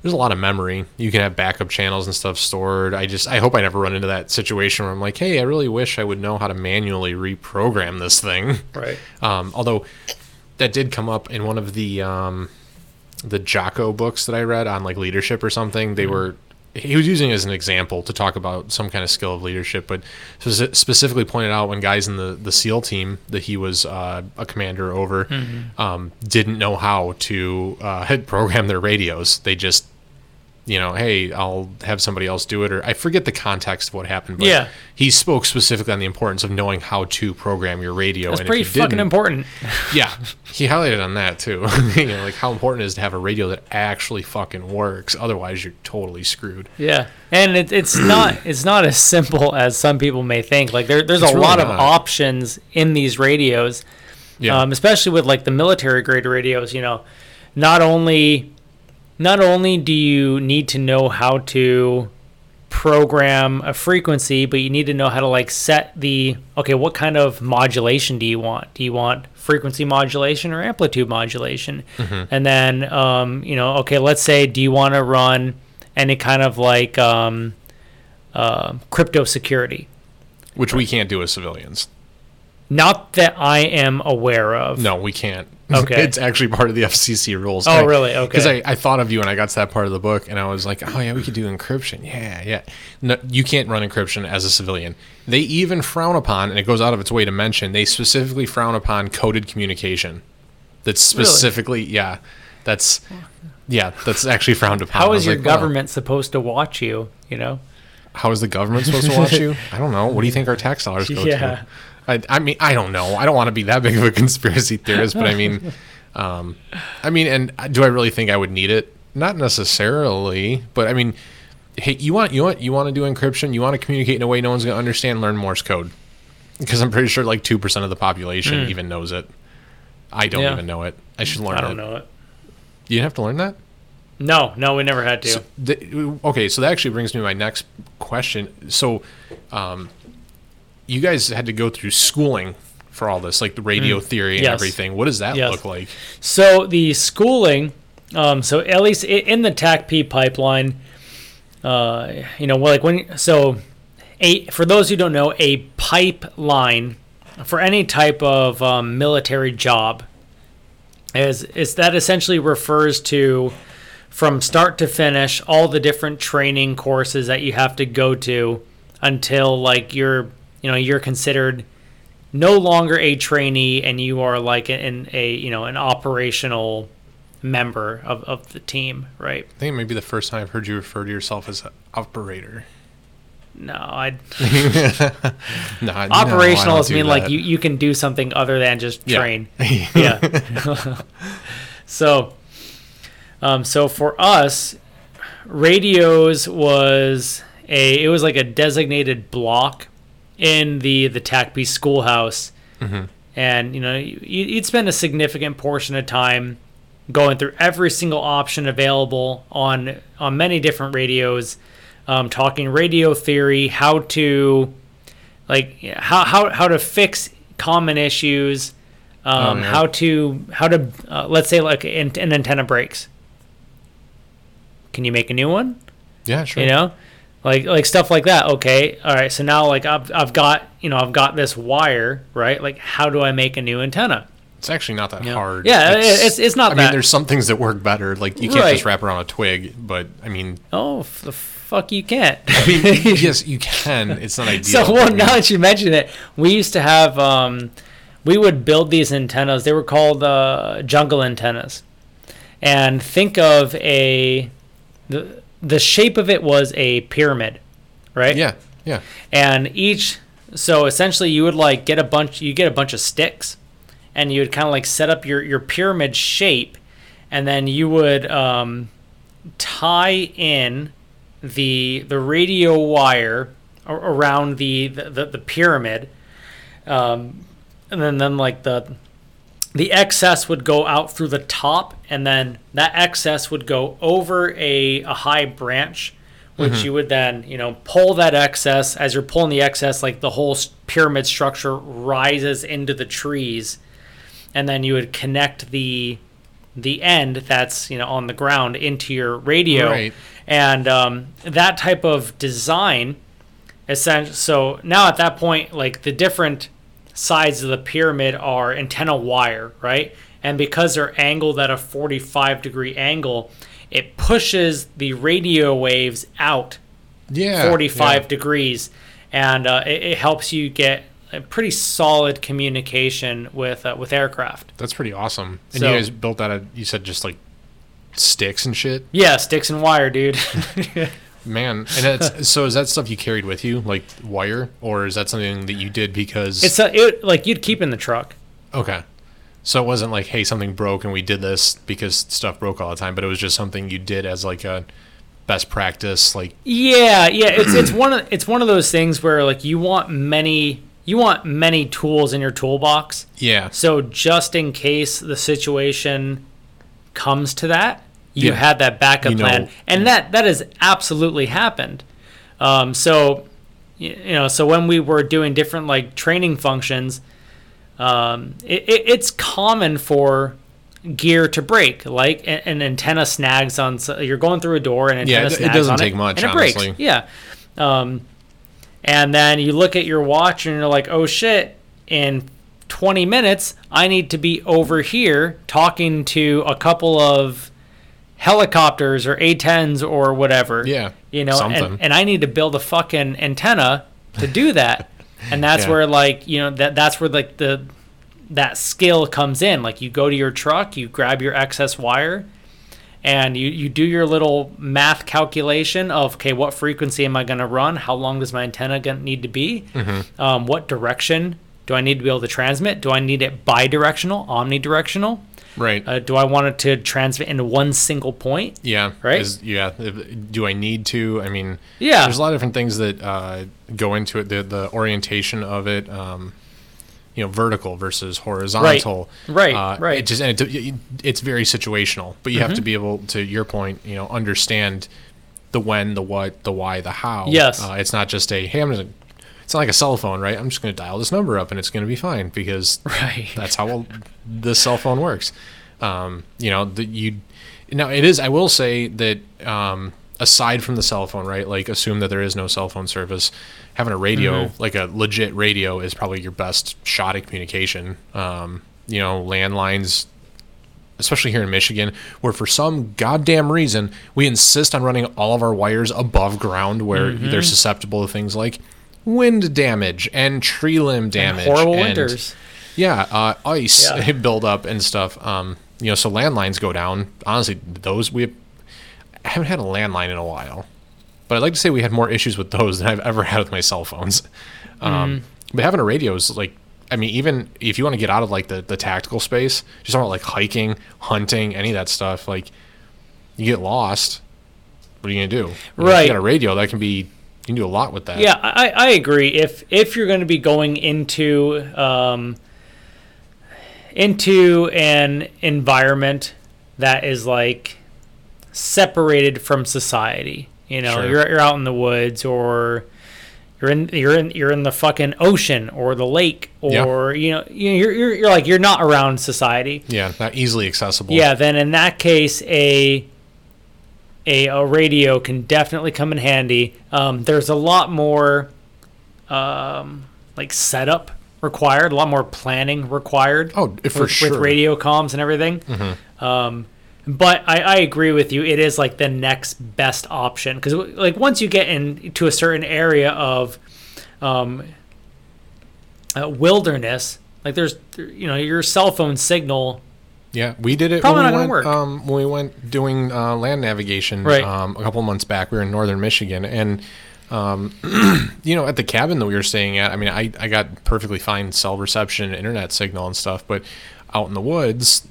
there's a lot of memory. You can have backup channels and stuff stored. I just I hope I never run into that situation where I'm like, hey, I really wish I would know how to manually reprogram this thing. Right. Um, although that did come up in one of the um, the Jocko books that I read on like leadership or something. They were he was using it as an example to talk about some kind of skill of leadership, but specifically pointed out when guys in the, the SEAL team that he was uh, a commander over um, didn't know how to uh, program their radios. They just, you know, hey, I'll have somebody else do it, or I forget the context of what happened. But Yeah. he spoke specifically on the importance of knowing how to program your radio. That's and pretty if you fucking important. yeah, he highlighted on that too. you know, like how important it is to have a radio that actually fucking works. Otherwise, you're totally screwed. Yeah, and it, it's not it's not as simple as some people may think. Like there, there's It's a really lot of options in these radios, Yeah, um, especially with like the military grade radios. You know, not only not only do you need to know how to program a frequency, but you need to know how to like set the okay, what kind of modulation do you want? Do you want frequency modulation or amplitude modulation? And then um, you know, okay, let's say do you want to run any kind of like um, uh, crypto security? which we can't do as civilians. Not that I am aware of. No, we can't. Okay. it's actually part of the FCC rules. Oh, really? Okay. Because I, I thought of you when I got to that part of the book, and I was like, oh yeah, we could do encryption. Yeah, yeah. No, you can't run encryption as a civilian. They even frown upon, and it goes out of its way to mention, they specifically frown upon coded communication. That's Really? specifically, yeah, that's, yeah, that's actually frowned upon. How is I your like, wow. government supposed to watch you? You know. How is the government supposed to watch you? I don't know. What do you think our tax dollars go Yeah. to? I, I mean, I don't know. I don't want to be that big of a conspiracy theorist, but I mean, um, I mean, and do I really think I would need it? Not necessarily, but I mean, hey, you want you want you want to do encryption? You want to communicate in a way no one's going to understand? Learn Morse code, because I'm pretty sure like two percent of the population even knows it. I don't. Yeah. even know it. I should learn I don't it. know it. You have to learn that. No, no, we never had to. So, th- okay, so that actually brings me to my next question. So, um, you guys had to go through schooling for all this, like the radio theory and Yes. everything. What does that Yes. look like? So the schooling, um, so at least in the TACP pipeline, uh, you know, like when so a for those who don't know, a pipeline for any type of um, military job is is that essentially refers to from start to finish all the different training courses that you have to go to until like you're you know you're considered no longer a trainee and you are like an a you know an operational member of, of the team right I think it may be the first time I've heard you refer to yourself as an operator. no i No, I- no, I operational do mean like you, you can do something other than just train. Yeah. train yeah so um so for us radios was a it was like a designated block in the the TACP schoolhouse. And you know you, you'd spend a significant portion of time going through every single option available on on many different radios um, talking radio theory how to like how how, how to fix common issues um, Oh, how to how to uh, let's say like an, an antenna breaks. Can you make a new one? Yeah, sure. you know like like stuff like that okay all right so now like I've, I've got you know i've got this wire right like how do i make a new antenna It's actually not that Yeah. hard. Yeah, it's- it's not I mean, there's some things that work better. Like you can't Right. just wrap around a twig, but I mean, oh f- the fuck you can't I mean, yes, you can. It's not ideal. so but I well mean, now that you mention it we used to have um we would build these antennas they were called uh, jungle antennas and think of a the, the shape of it was a pyramid right yeah, yeah. and each so essentially you would like get a bunch you get a bunch of sticks and you would kind of like set up your your pyramid shape and then you would um, tie in the the radio wire around the the, the, pyramid um, and then then like the the excess would go out through the top and then that excess would go over a, a high branch which you would then you know pull that excess as you're pulling the excess like the whole pyramid structure rises into the trees and then you would connect the the end that's you know on the ground into your radio, Right. and um, that type of design. Essentially, so now at that point, like the different sides of the pyramid are antenna wire, right? And because they're angled at a 45 degree angle, it pushes the radio waves out Yeah. 45 yeah. degrees, and uh, it, it helps you get a pretty solid communication with uh, with aircraft. That's pretty awesome. And So- you guys built that. At, you said just like sticks and shit. Yeah, sticks and wire, dude. Man, and that's so. Is that stuff you carried with you, like wire, or is that something that you did because? it's a, it, like you'd keep in the truck. okay. So it wasn't like, hey, something broke and we did this because stuff broke all the time, but it was just something you did as like a best practice. Like, Yeah, yeah, it's it's one of it's one of those things where like you want many you want many tools in your toolbox. yeah, So just in case the situation comes to that, you Yeah. had that backup You know- plan, and that that has absolutely happened. Um, so you know, so when we were doing different like training functions, um, it, it, it's common for gear to break, like an, an antenna snags on. You're going through a door, and Yeah, antenna it- it snags doesn't on take much, and it honestly. breaks. Yeah. Um, and then you look at your watch and you're like, oh shit, in 20 minutes, I need to be over here talking to a couple of helicopters or A10s or whatever. Yeah, You know, something. and, and I need to build a fucking antenna to do that. and that's Yeah. where like, you know, that that's where like the that skill comes in. Like you go to your truck, you grab your excess wire, and you, you do your little math calculation of okay, what frequency am I going to run? How long does my antenna gonna need to be? Mm-hmm. Um, what direction do I need to be able to transmit? Do I need it bidirectional, omnidirectional? Right. Uh, do I want it to transmit into one single point? yeah, right? Is, yeah. Do I need to? I mean, Yeah. there's a lot of different things that uh, go into it. The the orientation of it. Um, you know, vertical versus horizontal. Right, Uh, right. It just and it, it's very situational, but you have Mm-hmm. to be able to your point. You know, understand the when, the what, the why, the how. Yes. Uh, it's not just a hey, I'm gonna. It's not like a cell phone, right? I'm just going to dial this number up and it's going to be fine because Right. that's how the cell phone works. Um, you know, the, you now it is. I will say that um, aside from the cell phone, right? Like assume that there is no cell phone service. Having a radio, Mm-hmm. like a legit radio, is probably your best shot at communication. Um, you know, landlines, especially here in Michigan, where for some goddamn reason we insist on running all of our wires above ground, where Mm-hmm. they're susceptible to things like wind damage and tree limb damage, Horrible and- winters. yeah, uh, ice Yeah. build up and stuff. Um, you know, so landlines go down. Honestly, those we I haven't had a landline in a while, but I'd like to say we had more issues with those than I've ever had with my cell phones. Um, But having a radio is like, I mean, even if you want to get out of like the, the tactical space, just talking about like hiking, hunting, any of that stuff, like you get lost. What are you gonna do? You know, if Right. You got a radio that can be. You can do a lot with that. Yeah, I, I agree. If if you're going to be going into um, into an environment that is like separated from society, you know, Sure. you're you're out in the woods or you're in you're in you're in the fucking ocean or the lake Yeah. or you know you- you're, you're you're like you're not around society. Yeah, not easily accessible. Yeah, then in that case, a a, a radio can definitely come in handy. Um, there's a lot more um, like setup required, a lot more planning required. Oh, for with, sure. with radio comms and everything. Um, but I, I agree with you. It is like the next best option because like once you get into a certain area of um, uh, wilderness, like there's you know your cell phone signal Yeah, we did it Probably when not we gonna went. work. Um, when we went doing uh, land navigation Right. um, a couple months back. We were in northern Michigan, and um, you know, at the cabin that we were staying at, I mean, I, I got perfectly fine cell reception, internet signal, and stuff. But out in the woods,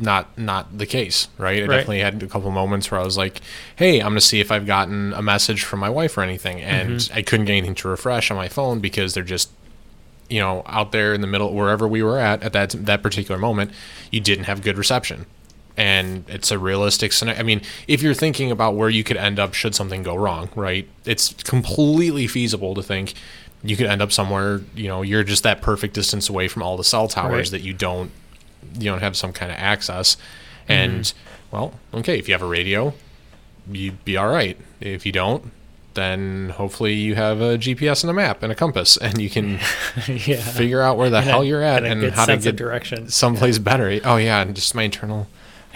not not the case, right? I Right. definitely had a couple moments where I was like, "Hey, I'm gonna see if I've gotten a message from my wife or anything," and Mm-hmm. I couldn't get anything to refresh on my phone because they're just you know, out there in the middle, wherever we were at at that that particular moment, you didn't have good reception, and it's a realistic scenario. I mean, if you're thinking about where you could end up should something go wrong, right? It's completely feasible to think you could end up somewhere. You know, you're just that perfect distance away from all the cell towers Right. that you don't you don't have some kind of access. And mm-hmm. well, okay, if you have a radio, you'd be all right. If you don't, then hopefully you have a GPS and a map and a compass, and you can yeah. figure out where the hell you're at and, and, how to get direction. someplace better. Oh yeah, and just my internal,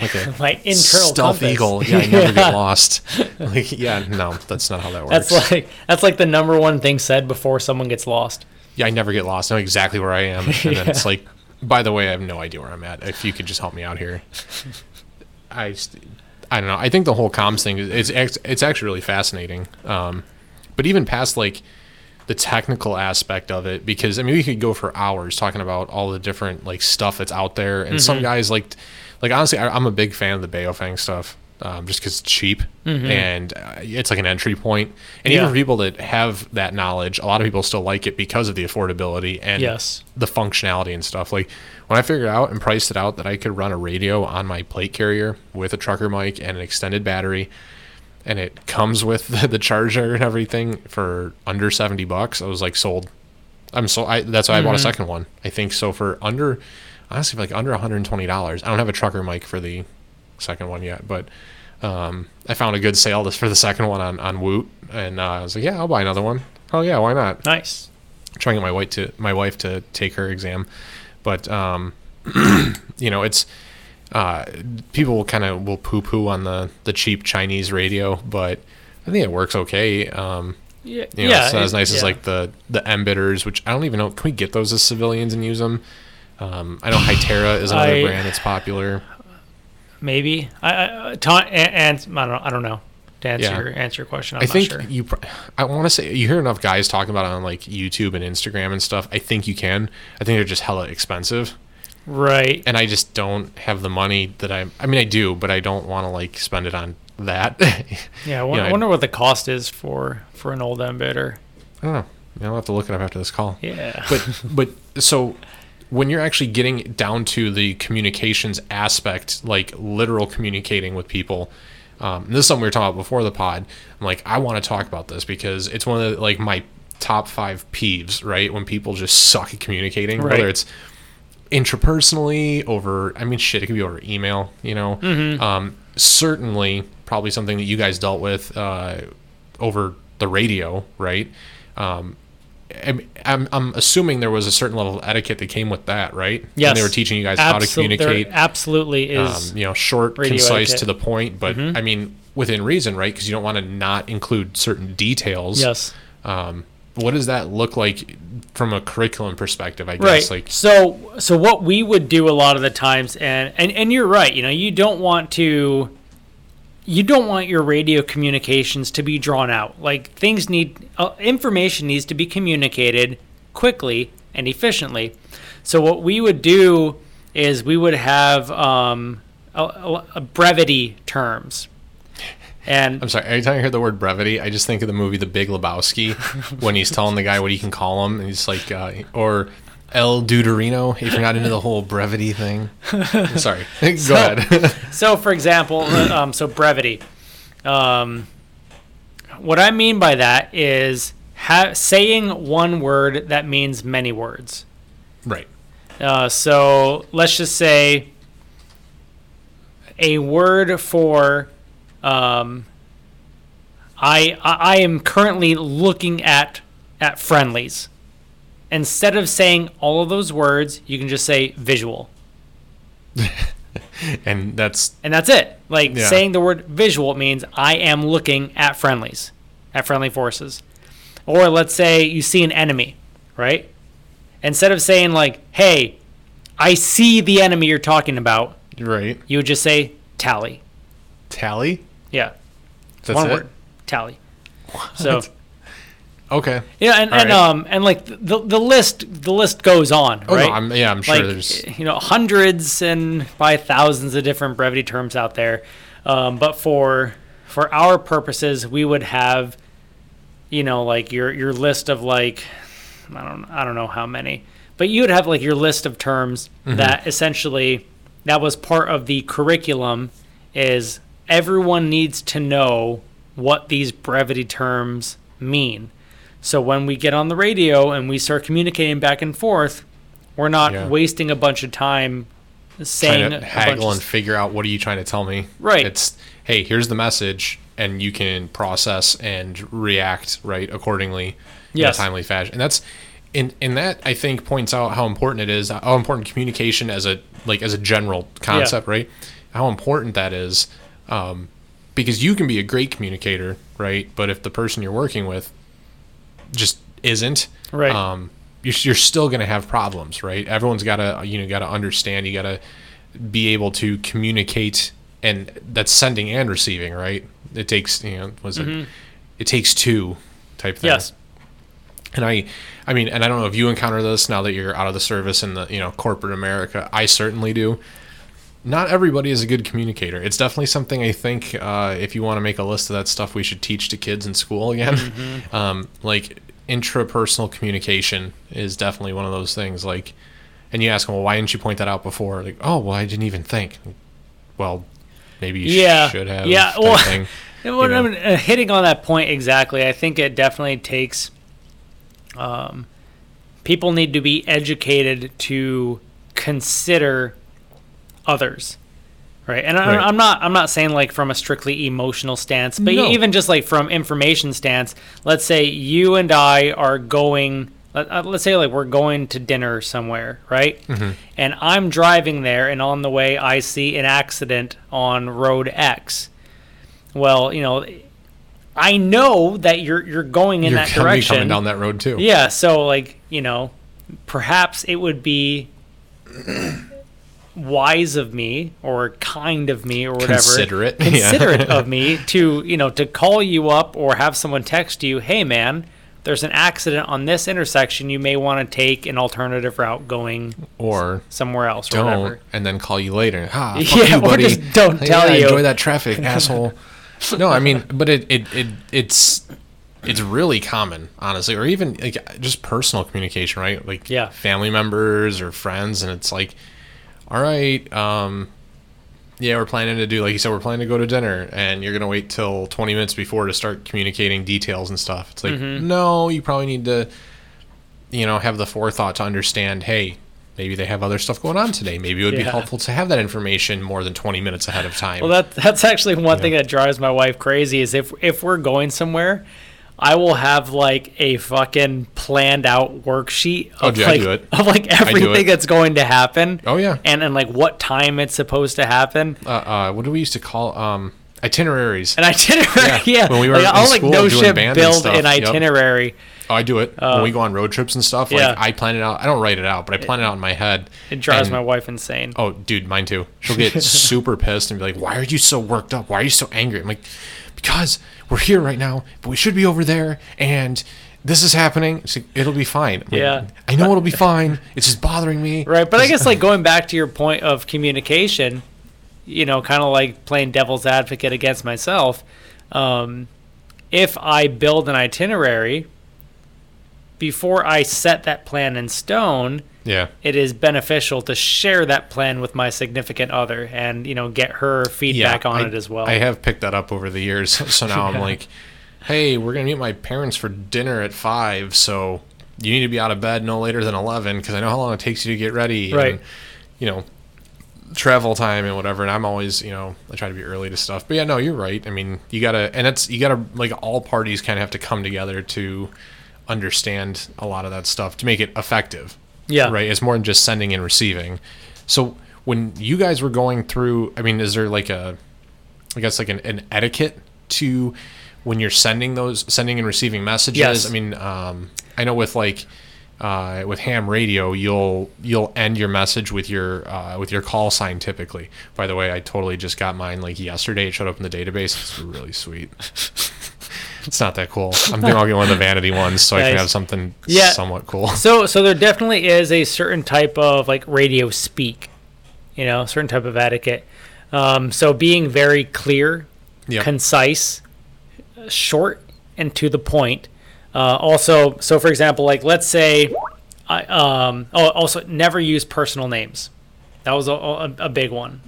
okay, My internal stealth compass. eagle. Yeah, I never get lost. Like, yeah, no, that's not how that works. That's like that's like the number one thing said before someone gets lost. yeah, I never get lost. I know exactly where I am, and then it's like, by the way, I have no idea where I'm at. If you could just help me out here, I, I don't know. I think the whole comms thing is it's it's actually really fascinating. Um, but even past like the technical aspect of it, because I mean, we could go for hours talking about all the different like stuff that's out there, and some guys like, like honestly, I, I'm a big fan of the Baofeng stuff. Um, just because it's cheap and uh, it's like an entry point. and even for people that have that knowledge, a lot of people still like it because of the affordability and Yes. the functionality and stuff. Like when I figured out and priced it out that I could run a radio on my plate carrier with a trucker mic and an extended battery, and it comes with the, the charger and everything for under seventy bucks, I was like sold. I'm so I that's why I bought a second one. I think so for under honestly for like under one hundred and twenty dollars. I don't have a trucker mic for the second one yet, but um, I found a good sale this for the second one on on Woot, and uh, I was like, yeah, I'll buy another one. Oh yeah, why not? Nice. trying to get my wife to my wife to take her exam, but um, you know, it's uh, people will kind of will poo poo on the the cheap Chinese radio, but I think it works okay. Um, Yeah. you know, yeah. it's not as nice as like the the MBITRs, which I don't even know. Can we get those as civilians and use them? Um, I know Hytera is another I- brand that's popular. Maybe. I, I ta- and, and I don't I don't know. To answer Yeah. your answer your question, I'm I think sure. you. I want to say you hear enough guys talking about it on like YouTube and Instagram and stuff. I think you can. I think they're just hella expensive. Right. and I just don't have the money that I. I mean, I do, but I don't want to like spend it on that. Yeah. I won- Yeah, I- wonder what the cost is for for an old MBITR. I don't know. I'll have to look it up after this call. Yeah. But but so when you're actually getting down to the communications aspect, like literal communicating with people. Um, and this is something we were talking about before the pod. I'm like, I want to talk about this because it's one of the, like my top five peeves, right? When people just suck at communicating, Right. whether it's intrapersonally over i mean shit it could be over email you know um, certainly probably something that you guys dealt with uh, over the radio right um, I'm, I'm, assuming there was a certain level of etiquette that came with that right yes. and they were teaching you guys how to communicate Absolutely is. um, you know short concise etiquette. to the point but i mean within reason right because you don't want to not include certain details yes. um, what does that look like from a curriculum perspective i right guess like so so what we would do a lot of the times and and, and you're right you know you don't want to you don't want your radio communications to be drawn out like things need uh, information needs to be communicated quickly and efficiently so what we would do is we would have um, a, a- brevity terms and I'm sorry. Every time I hear the word brevity, I just think of the movie The Big Lebowski when he's telling the guy what he can call him, and he's like, uh, or El Duderino. If you're not into the whole brevity thing, sorry. Go ahead. So, for example, uh, um, so brevity. Um, what I mean by that is ha- saying one word that means many words. right. Uh, so let's just say a word for um, I, I I am currently looking at at friendlies. Instead of saying all of those words, you can just say visual. And that's And that's it. Like Yeah. saying the word visual means I am looking at friendlies, at friendly forces. Or let's say you see an enemy, right? Instead of saying like, "Hey, I see the enemy you're talking about," right. you would just say tally. Tally. Yeah, That's one it. word, tally. So Okay. yeah, and, All and right. um and like the the list the list goes on, Oh right? no, I'm, yeah, I'm sure like there's. you know hundreds and by thousands of different brevity terms out there um, but for for our purposes we would have you know like your your list of like i don't i don't know how many but you would have like your list of terms Mm-hmm. that essentially that was part of the curriculum is everyone needs to know what these brevity terms mean so when we get on the radio and we start communicating back and forth we're not Yeah. wasting a bunch of time saying trying to haggle and figure out what are you trying to tell me. Right. It's hey, here's the message, and you can process and react right accordingly Yes. in a timely fashion. And that's in in that I think points out how important it is, how important communication as a like as a general concept, right? How important that is, um, because you can be a great communicator, right? But if the person you're working with just isn't, Right. Um, you're, you're still going to have problems, right? Everyone's got to you know got to understand. You got to be able to communicate, and that's sending and receiving, right? It takes you know was it? It takes two type thing. Mm-hmm. Yes. And I, I mean, and I don't know if you encounter this now that you're out of the service in the you know corporate America. I certainly do. Not everybody is a good communicator. It's definitely something I think uh, if you want to make a list of that stuff, we should teach to kids in school again. Mm-hmm. Um, like intrapersonal communication is definitely one of those things. Like, and you ask them, well, why didn't you point that out before? Like, oh, well, I didn't even think. Well, maybe you Yeah. should have. Yeah, well, thing. What you know. I'm uh, hitting on that point exactly. I think it definitely takes. Um, people need to be educated to consider others, right? And I, Right. I'm not. I'm not saying like from a strictly emotional stance, but No. even just like from information stance. Let's say you and I are going. let- uh, Let's say like we're going to dinner somewhere, right? And I'm driving there, and on the way I see an accident on road X well, you know, I know that you're you're going in you're that direction. coming down that road too. Yeah, so like, you know, perhaps it would be wise of me or kind of me or whatever Considerate. Yeah. considerate of me to, you know, to call you up or have someone text you, "Hey man, there's an accident on this intersection. You may want to take an alternative route going Or somewhere else or don't, whatever." and then call you later. Ah, fuck Yeah, you, or just don't Yeah, tell you. Enjoy that traffic, asshole. No, I mean, but it, it, it it's it's really common, honestly, or even like just personal communication, right? Like Yeah. family members or friends, and it's like, all right, um, yeah, we're planning to do like you said, we're planning to go to dinner, and you're gonna wait till 20 minutes before to start communicating details and stuff. It's like, Mm-hmm. no, you probably need to, you know, have the forethought to understand, hey. Maybe they have other stuff going on today. Maybe it would be helpful to have that information more than 20 minutes ahead of time. Well, that that's actually one thing that drives my wife crazy is if if we're going somewhere, I will have like a fucking planned out worksheet Oh, of I like of like everything that's going to happen. Oh, yeah. and and like what time it's supposed to happen. uh, uh, what do we used to call um, itineraries? An itinerary, yeah. Yeah, when we were like, in I'll like school no doing shit build an yep. itinerary. Oh, I do it when we go on road trips and stuff. Like yeah. I plan it out. I don't write it out, but I plan it out in my head. It drives And- my wife insane. Oh, dude, mine too. She'll get super pissed and be like, "Why are you so worked up? Why are you so angry?" I'm like, "Because we're here right now, but we should be over there, and this is happening. Like, It'll be fine." Like, Yeah. I know it'll be fine. It's just bothering me. Right, but I guess like going back to your point of communication, you know, kind of like playing devil's advocate against myself. Um, if I build an itinerary before I set that plan in stone, Yeah. it is beneficial to share that plan with my significant other and you know get her feedback on I- it as well. I have picked that up over the years. So now I'm like, hey, we're gonna meet my parents for dinner at five, so you need to be out of bed no later than eleven because I know how long it takes you to get ready. Right. And, you know, travel time and whatever. And I'm always, you know, I try to be early to stuff. But yeah, no, you're right. I mean, you gotta, and it's you gotta like all parties kind of have to come together to understand a lot of that stuff to make it effective yeah, right? It's more than just sending and receiving. So when you guys were going through, I mean, is there like a, I guess like an, an etiquette to when you're sending those, sending and receiving messages? Yes. I mean, um, I know with like, uh, with ham radio, you'll you'll end your message with your uh, with your call sign typically. By the way, I totally just got mine like yesterday. It showed up in the database. It's really sweet. it's not that cool. I'm thinking I'll get one of the vanity ones so I can have something Yeah. somewhat cool. So so there definitely is a certain type of like radio speak, you know, certain type of etiquette. Um, so being very clear, Yep. concise, short, and to the point. Uh, also, so for example, like let's say, I um oh also never use personal names. That was a, a, a big one.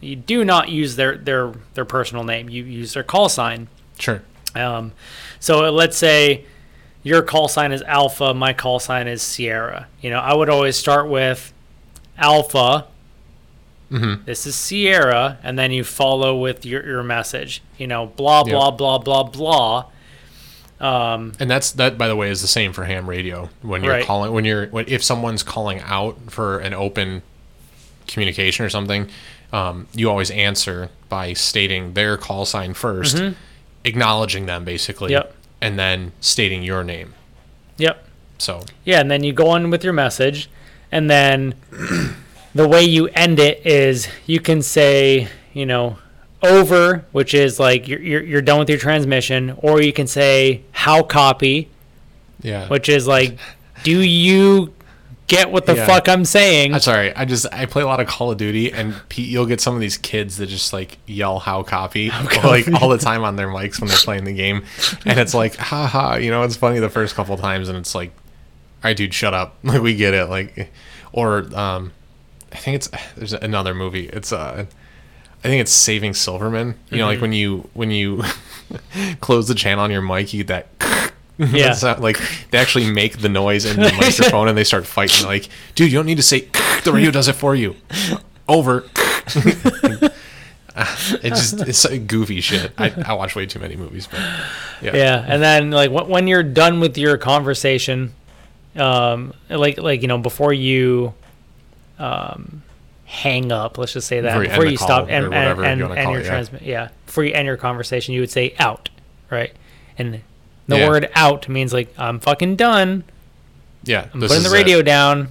You do not use their their their personal name. You use their call sign. Sure. Um, so let's say your call sign is Alpha, my call sign is Sierra. You know, I would always start with Alpha, This is Sierra, and then you follow with your, your message. You know, blah blah blah blah blah. Um, And that's that by the way is the same for ham radio. When you're Right. calling when you're when if someone's calling out for an open communication or something, um, you always answer by stating their call sign 1st acknowledging them basically, Yep. and then stating your name. yep. So Yeah, and then you go on with your message, and then the way you end it is you can say, you know, over, which is like you're, you're, you're done with your transmission, or you can say how copy, yeah, which is like, do you get what the Yeah. fuck I'm saying? I'm sorry. I just I play a lot of Call of Duty, and Pete, you'll get some of these kids that just like yell "how copy" like all the time on their mics when they're playing the game, and it's like, ha ha. You know, it's funny the first couple times, and it's like, all right, dude, shut up. Like we get it. Like, or um, I think it's there's another movie. It's uh. I think it's Saving Silverman. You know, like when you when you close the channel on your mic, you get that Yeah. Not- like they actually make the noise in the microphone and they start fighting. Like, dude, you don't need to say. The radio does it for you. Over. it just it's like goofy shit. I, I watch way too many movies, but yeah, yeah, and then like when you're done with your conversation, um, like like you know before you, um, hang up. Let's just say that Before you before you stop and and, you and, and your it, yeah. transmit. Yeah, before you end your conversation, you would say out, right? And the Yeah. word out means like I'm fucking done. yeah. I'm putting the it. radio down.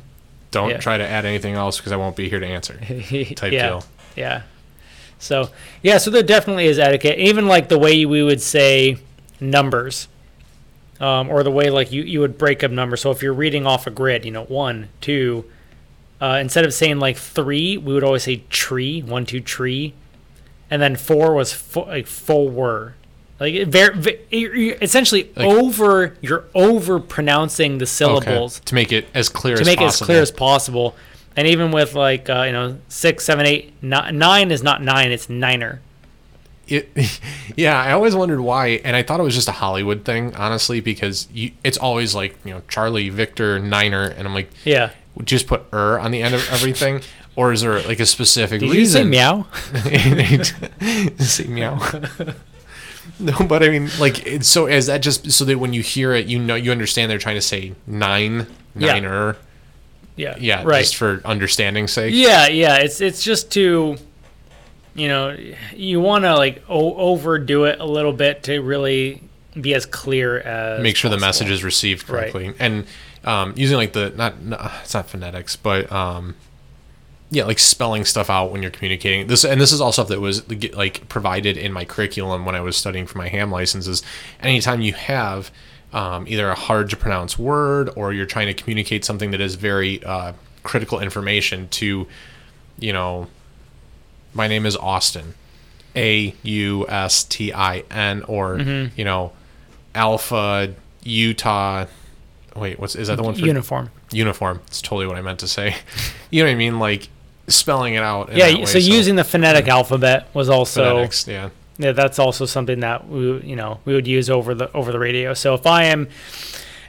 Don't yeah. try to add anything else because I won't be here to answer. Type yeah, deal. yeah. So yeah, so there definitely is etiquette. Even like the way we would say numbers, um, or the way like you you would break up numbers. So if you're reading off a grid, you know, one, two. Uh, instead of saying like three, we would always say tree, one, two, tree, and then four was fo- like four. Like it very, essentially Like- over. You're over pronouncing the syllables Okay. To make it as clear as possible. to as make it as clear as possible. And even with like uh, you know six, seven, eight, ni- nine is not nine; it's niner. It, yeah, I always wondered why, and I thought it was just a Hollywood thing, honestly, because you, it's always like you know Charlie, Victor, Niner, and I'm like, Yeah. just put er on the end of everything, or is there like a specific Did you say meow? say meow. no, but I mean, like, it's so is that just so that when you hear it, you know, you understand they're trying to say nine, Yeah. niner, Yeah. yeah, Right. just for understanding's sake. Yeah, yeah. It's it's just to, you know, you want to like o- overdo it a little bit to really be as clear as make sure the message is received Right. correctly and um, using like the not no, it's not phonetics but um, yeah like spelling stuff out when you're communicating. This and this is all stuff that was like provided in my curriculum when i was studying for my ham licenses. Anytime you have um, either a hard to pronounce word or you're trying to communicate something that is very uh, critical information to you know my name is austin. A u s t i n or Mm-hmm. you know alpha utah. Wait what's is that the one for uniform. uniform. It's totally what i meant to say. You know what i mean? Like spelling it out Yeah. way, so, using the phonetic alphabet was also phonetics, yeah yeah, that's also something that we you know we would use over the over the radio. So if I am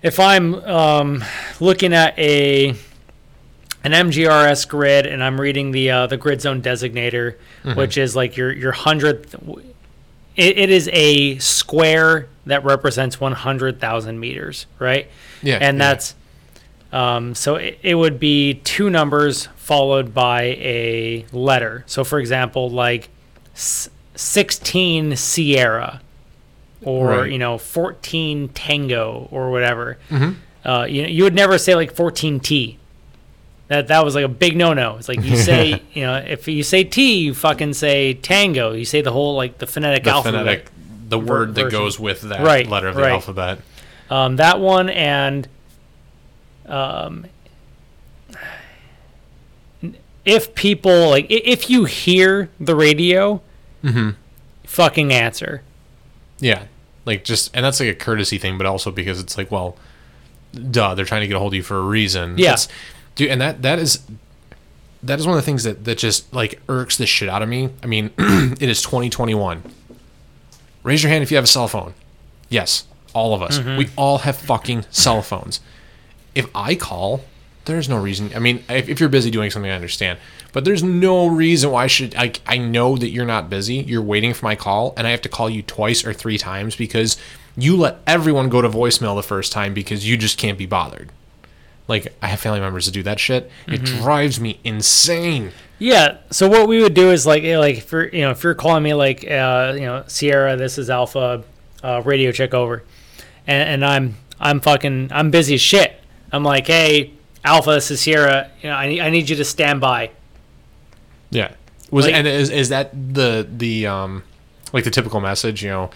if I'm um, looking at a an MGRS grid and I'm reading the uh, the grid zone designator, Mm-hmm. which is like your your hundredth. It, it is a square that represents one hundred thousand meters, right? yeah and yeah. that's um, so it, it would be two numbers followed by a letter. So, for example, like s- 16 Sierra or, Right. you know, 14 Tango or whatever. Mhm. Uh, you, you would never say like 14T. That, that was like a big no no. It's like you say, you know, if you say T, you fucking say Tango. You say the whole like the phonetic the alphabet. phonetic the word that goes with that Right, letter of the right. alphabet Um, that one and um, if people like if you hear the radio, mm-hmm. fucking answer. yeah like just and that's like a courtesy thing but also because it's like well duh they're trying to get a hold of you for a reason Yeah. That's- dude and that that is that is one of the things that that just like irks the shit out of me i mean it is 2021 raise your hand if you have a cell phone yes all of us Mm-hmm. we all have fucking cell phones if i call there's no reason. I mean, if, if you're busy doing something, I understand. But there's no reason why I should. Like, I know that you're not busy. You're waiting for my call, and I have to call you twice or three times because you let everyone go to voicemail the first time because you just can't be bothered. Like, I have family members that do that shit. It drives me insane. Yeah. So what we would do is like, eh, like if you're, you know, if you're calling me like, uh, you know, Sierra, this is Alpha, uh, radio check over, and, and I'm, I'm fucking, I'm busy as shit. I'm like, hey, Alpha, this is Sierra. You know, I need, I need you to stand by. Yeah. Was Like- and is is that the the um like the typical message? You know,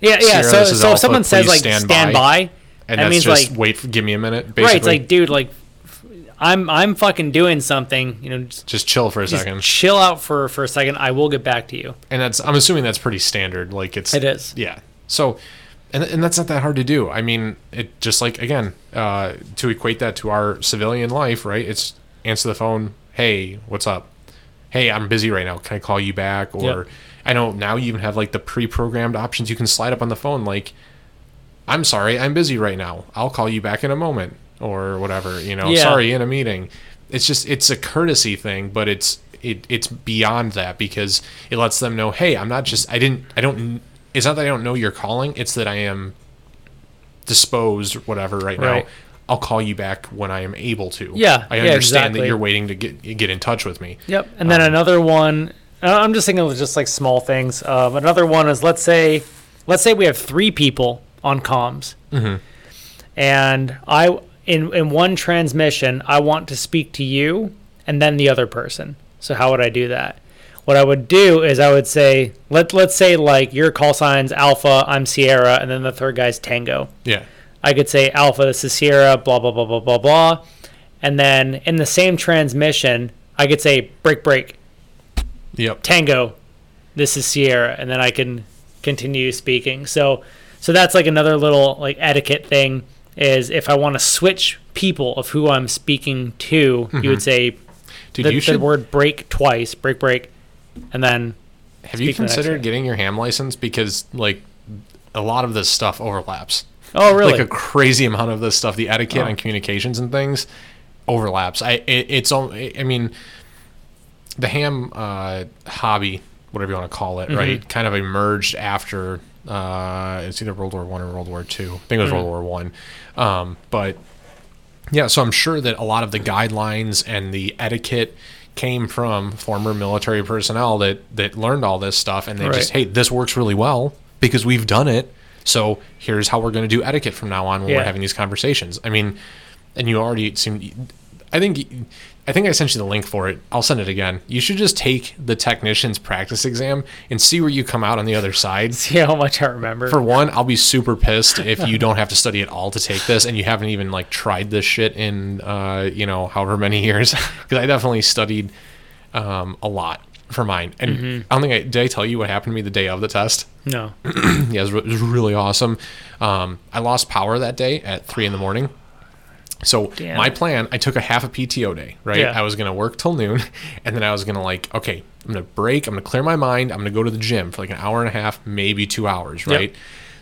Yeah, yeah. Sierra, so, so if someone says like stand stand, by. by, and that that's means just like wait, for, give me a minute. Basically, right. It's like, dude, like, I'm, I'm fucking doing something. You know, just, just chill for a just second. chill out for for a second. I will get back to you. and that's I'm assuming that's pretty standard. Like it's It is. yeah. So, and and that's not that hard to do. I mean, it just like again uh, to equate that to our civilian life, right? It's answer the phone. Hey, what's up? Hey, I'm busy right now. Can I call you back? Or Yep. I know now you even have like the pre-programmed options. You can slide up on the phone like, I'm sorry, I'm busy right now. I'll call you back in a moment or whatever. You know, Yeah. sorry, in a meeting. It's just it's a courtesy thing, but it's it it's beyond that because it lets them know, hey, I'm not just I didn't I don't. It's not that I don't know you're calling. It's that I am disposed, whatever, right, Right. now. I'll call you back when I am able to. Yeah, I yeah, understand that you're waiting to get get in touch with me. Yep. And then another one. I'm just thinking of just like small things. Um, another one is let's say, let's say we have three people on comms, and I in in one transmission I want to speak to you and then the other person. So how would I do that? What I would do is I would say let let's say like your call sign's Alpha, I'm Sierra, and then the third guy's Tango. Yeah. I could say Alpha, this is Sierra, blah, blah, blah, blah, blah, blah. And then in the same transmission, I could say break, break, Yep. Tango, this is Sierra. And then I can continue speaking. So, so that's like another little like etiquette thing is if I want to switch people of who I'm speaking to, you would mm-hmm. say Dude, the, you the word break twice, break, break. And then, have you speak to the next considered getting your ham license because like a lot of this stuff overlaps. oh, really? Like a crazy amount of this stuff, the etiquette Oh. and communications and things overlaps. I it, it's all. I mean, the ham uh, hobby, whatever you want to call it, Mm-hmm. right? Kind of emerged after uh, it's either World War One or World War Two. I think it was Mm. World War One, um, but yeah. So I'm sure that a lot of the guidelines and the etiquette came from former military personnel that that learned all this stuff, and they Right. just hey, this works really well because we've done it. So here's how we're going to do etiquette from now on when Yeah. we're having these conversations. I mean, and you already seem. I think. I think I sent you the link for it. I'll send it again. You should just take the technician's practice exam and see where you come out on the other side. see how much I remember. For one, I'll be super pissed if you don't have to study at all to take this and you haven't even like tried this shit in uh, you know, however many years. Because I definitely studied um, a lot for mine. And Mm-hmm. I don't think I did I tell you what happened to me the day of the test? no. yeah, it was, re- it was really awesome. Um, I lost power that day at three in the morning. So Damn. my plan, I took a half a PTO day, right? Yeah. I was gonna work till noon, and then I was gonna like, okay, I'm gonna break, I'm gonna clear my mind, I'm gonna go to the gym for like an hour and a half, maybe two hours, Yep. right?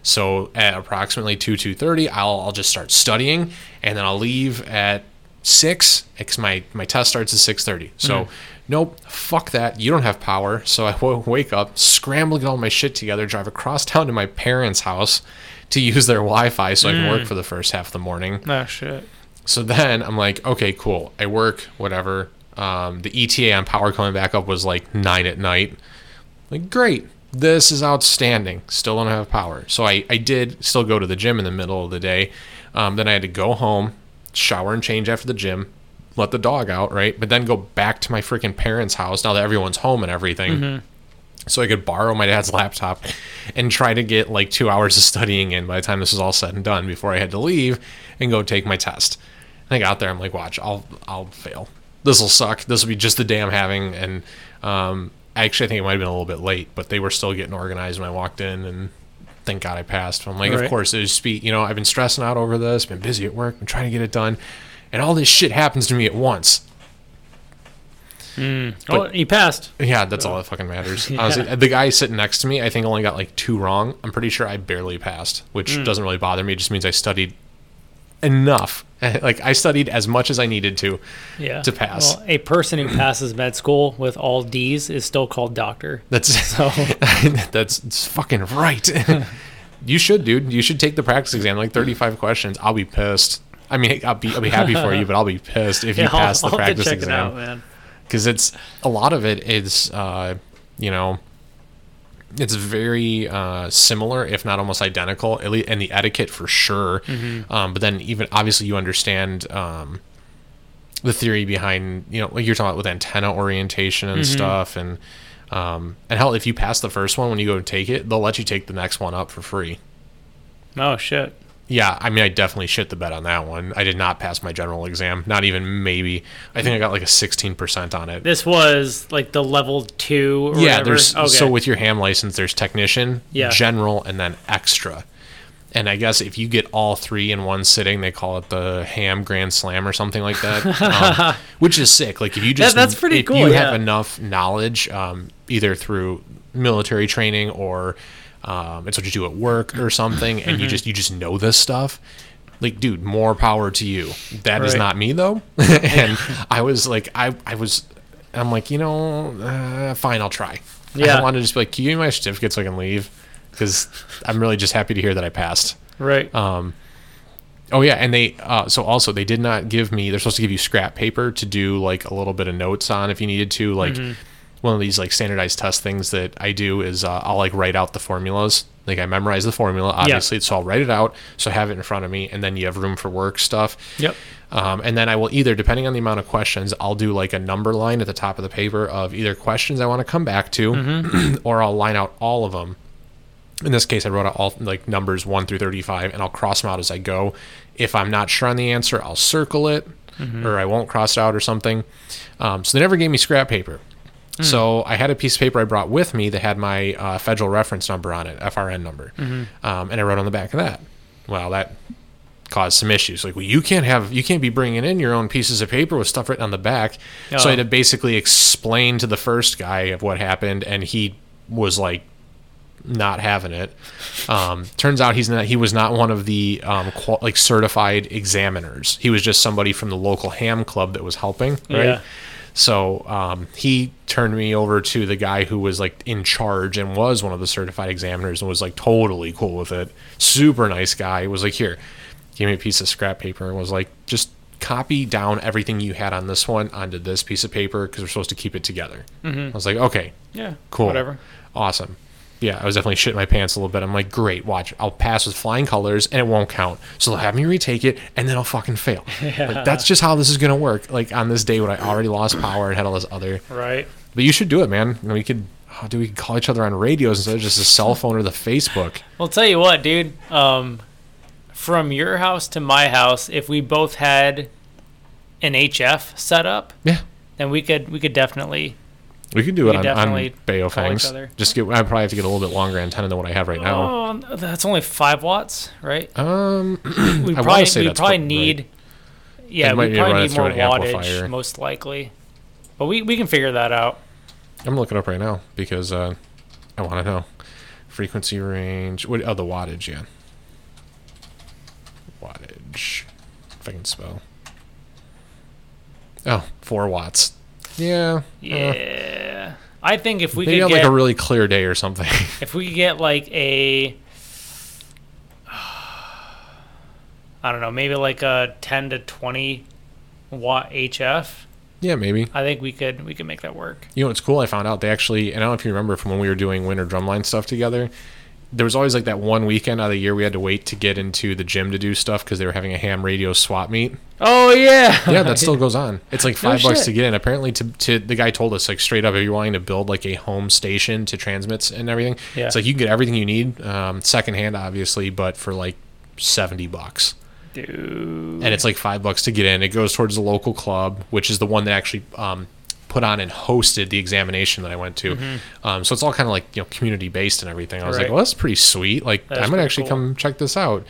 So at approximately two two thirty, I'll I'll just start studying, and then I'll leave at six because my my test starts at six thirty. So. Mm-hmm. Nope, fuck that. You don't have power. So I w- wake up, scramble, get all my shit together, drive across town to my parents' house to use their Wi Fi so I can Mm. work for the first half of the morning. Oh, shit. So then I'm like, okay, cool. I work, whatever. Um, the ETA on power coming back up was like nine at night. Like, great. This is outstanding. Still don't have power. So I, I did still go to the gym in the middle of the day. Um, then I had to go home, shower and change after the gym, let the dog out, right? But then go back to my freaking parents' house now that everyone's home and everything. So I could borrow my dad's laptop and try to get like two hours of studying in by the time this was all said and done before I had to leave and go take my test. I got there, I'm like, watch, I'll I'll fail. This will suck. This will be just the day I'm having. And um, actually, I think it might have been a little bit late, but they were still getting organized when I walked in, and thank God I passed. I'm like, Right. of course, it was speed. You know, I've been stressing out over this, been busy at work, been trying to get it done, and all this shit happens to me at once. oh, you passed. Yeah, that's all that fucking matters. Yeah. Honestly, the guy sitting next to me, I think only got like two wrong. I'm pretty sure I barely passed, which Hmm. doesn't really bother me. It just means I studied enough like I studied as much as I needed to. Yeah. To pass. Well, a person who passes med school with all D's is still called doctor. That's So that's it's fucking right. you should, dude. You should take the practice exam. Like 35 questions. I'll be pissed. I mean, I'll be I'll be happy for you, but I'll be pissed if you pass I'll, the I'll practice check it out, exam man. because it's a lot of it is uh, you know it's very uh, similar, if not almost identical, at least, and the etiquette for sure. Um, but then even obviously you understand um, the theory behind you know like you're talking about with antenna orientation and stuff, and um, and hell, if you pass the first one when you go to take it, they'll let you take the next one up for free. Oh shit. Yeah, I mean, I definitely shit the bed on that one. I did not pass my general exam, not even maybe. I think I got like a 16% on it. This was like the level two or yeah whatever. there's okay. so with your ham license there's technician Yeah. general and then extra and i guess if you get all three in one sitting they call it the ham grand slam or something like that um, which is sick like if you just that's pretty cool, you yeah. have enough knowledge um, either through military training or um, it's what you do at work or something and Mm-hmm. you just you just know this stuff like dude more power to you That is Right. not me though and i was like i i was i'm like you know uh, fine i'll try Yeah. I wanted to just be like, can you give me my certificate so I can leave? Because I'm really just happy to hear that I passed. right. Um, oh yeah, and they uh, so also they did not give me. They're supposed to give you scrap paper to do like a little bit of notes on if you needed to. Like one of these like standardized test things that I do is uh, I'll like write out the formulas. Like I memorize the formula, obviously, so I'll write it out, so I have it in front of me, and then you have room for work stuff. Yep. Um, and then I will either, depending on the amount of questions, I'll do like a number line at the top of the paper of either questions I want to come back to, or I'll line out all of them. In this case, I wrote out all like numbers one through 35, and I'll cross them out as I go. If I'm not sure on the answer, I'll circle it, or I won't cross it out or something. Um, so they never gave me scrap paper. So I had a piece of paper I brought with me that had my uh, federal reference number on it, FRN number, um, and I wrote on the back of that. Well, that caused some issues. Like, well, you can't have, you can't be bringing in your own pieces of paper with stuff written on the back. So I Oh. had to basically explain to the first guy of what happened, and he was like, not having it. Um, turns out he's not. He was not one of the um, qual- like certified examiners. He was just somebody from the local ham club that was helping. Right. Yeah. So um, he turned me over to the guy who was like in charge and was one of the certified examiners and was like totally cool with it. Super nice guy. Was like, here, give me a piece of scrap paper and was like, just copy down everything you had on this one onto this piece of paper because we're supposed to keep it together. I was like, okay, Yeah. cool, Whatever. awesome. Yeah, I was definitely shitting my pants a little bit. I'm like, great, watch, I'll pass with flying colors and it won't count. So they'll have me retake it and then I'll fucking fail. Like, that's just how this is gonna work. Like on this day when I already lost power and had all this other. Right. But you should do it, man. You know, we could. Oh, do we could call each other on radios instead of just a cell phone or the Facebook? Well, tell you what, dude. Um, from your house to my house, if we both had an HF set up, Yeah, then we could we could definitely. We could do We it could on, on Baofengs. Just get. I probably have to get a little bit longer antenna than what I have right now. Oh, that's only five watts, right? Um, We probably say we probably about right. need. Yeah, we need probably need more wattage, amplifier. most likely. But we we can figure that out. I'm looking up right now because uh, I want to know frequency range. What? Oh, the wattage. Yeah, wattage. If I can spell. Oh, four watts. Yeah. uh, Yeah, I think if we maybe could get like a really clear day or something. if we could get like a I don't know, maybe like a 10 to 20 watt HF. yeah, maybe. I think we could we could make that work. You know what's cool? I found out they actually, and I don't know if you remember from when we were doing winter drumline stuff together. There was always like that one weekend out of the year we had to wait to get into the gym to do stuff because they were having a ham radio swap meet. Oh yeah. Yeah, that still goes on. It's like No five bucks shit. to get in. Apparently, to, to the guy told us like straight up, if you're wanting to build like a home station to transmits and everything, Yeah. it's like you can get everything you need, um, secondhand obviously, but for like seventy bucks. Dude. and it's like five bucks to get in. It goes towards the local club, which is the one that actually um, put on and hosted the examination that I went to. Um, so it's all kind of like you know community based and everything. I was like, Mm-hmm. Well, that's pretty sweet. Like I'm gonna actually cool. come check this out.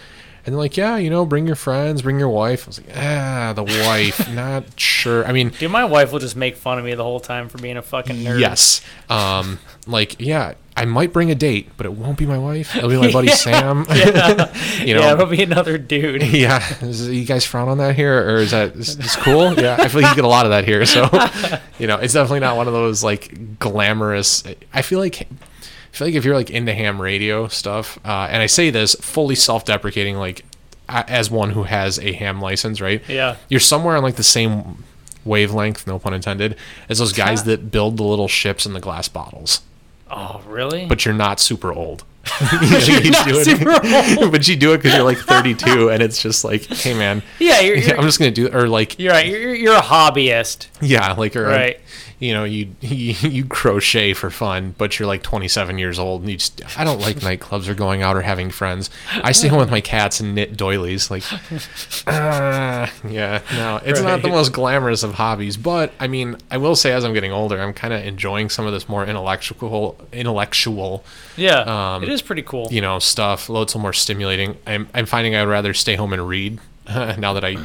And they're like, yeah, you know, bring your friends, bring your wife. I was like, ah, the wife, not sure. I mean, Dude, my wife will just make fun of me the whole time for being a fucking nerd. yes, um, like yeah, I might bring a date, but it won't be my wife. It'll be my buddy Sam. Yeah. you know, yeah, it'll be another dude. yeah, is, you guys frown on that here, or is that is, is cool? Yeah, I feel like you get a lot of that here. So, you know, it's definitely not one of those like glamorous. I feel like, feel like if you're like into ham radio stuff, uh, and I say this fully self-deprecating, like as one who has a ham license, right? Yeah. You're somewhere on like the same wavelength, no pun intended, as those guys that build the little ships in the glass bottles. Oh, really? But you're not super old. you not super but you do it because you're like 32, and it's just like, hey man, yeah, you're, you're, I'm just gonna do, or like, you're right. You're, you're a hobbyist. yeah, like, or Right. You know, you, you you crochet for fun, but you're like 27 years old, and you just, I don't like nightclubs or going out or having friends. I stay home with my cats and knit doilies. Like, uh, yeah, no, it's not the most glamorous of hobbies, but I mean, I will say, as I'm getting older, I'm kind of enjoying some of this more intellectual, intellectual Yeah, Um, it is pretty cool. you know stuff a little more stimulating i'm, I'm finding i'd rather stay home and read now that i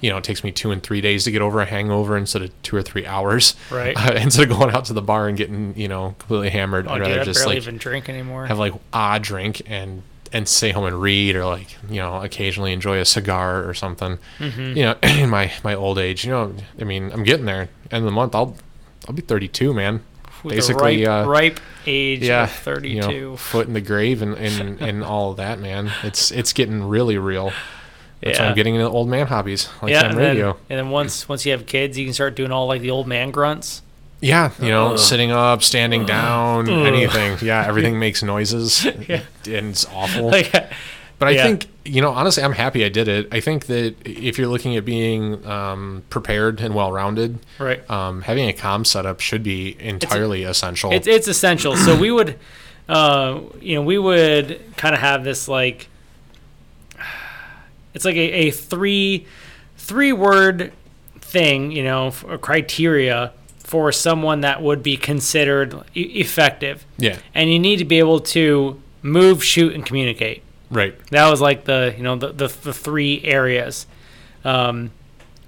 you know it takes me two and three days to get over a hangover instead of two or three hours Right. uh, instead of going out to the bar and getting you know completely hammered oh, i'd dude, rather I just like even drink anymore. have like a drink and and stay home and read or like you know occasionally enjoy a cigar or something Mm-hmm. you know in my my old age you know i mean i'm getting there end of the month i'll i'll be 32 man With basically ripe, uh, ripe age yeah, of 32. you know, foot in the grave and, and, and all of that, man. It's it's getting really real. That's why Yeah. I'm getting into old man hobbies like yeah, ham and then, radio. and then once once you have kids, you can start doing all like the old man grunts. Yeah, you know, Ugh. sitting up, standing down, Ugh. anything. Yeah, everything makes noises, Yeah. and it's awful. Like, but I yeah. think you know, honestly, I'm happy I did it. I think that if you're looking at being um, prepared and well-rounded, right. um, having a comm setup should be entirely essential. It's it's essential. So we would, uh, you know, we would kind of have this like, it's like a, a three three word thing, you know, a criteria for someone that would be considered e- effective, yeah, and you need to be able to move, shoot, and communicate. right. That was like the you know the the, the three areas, um,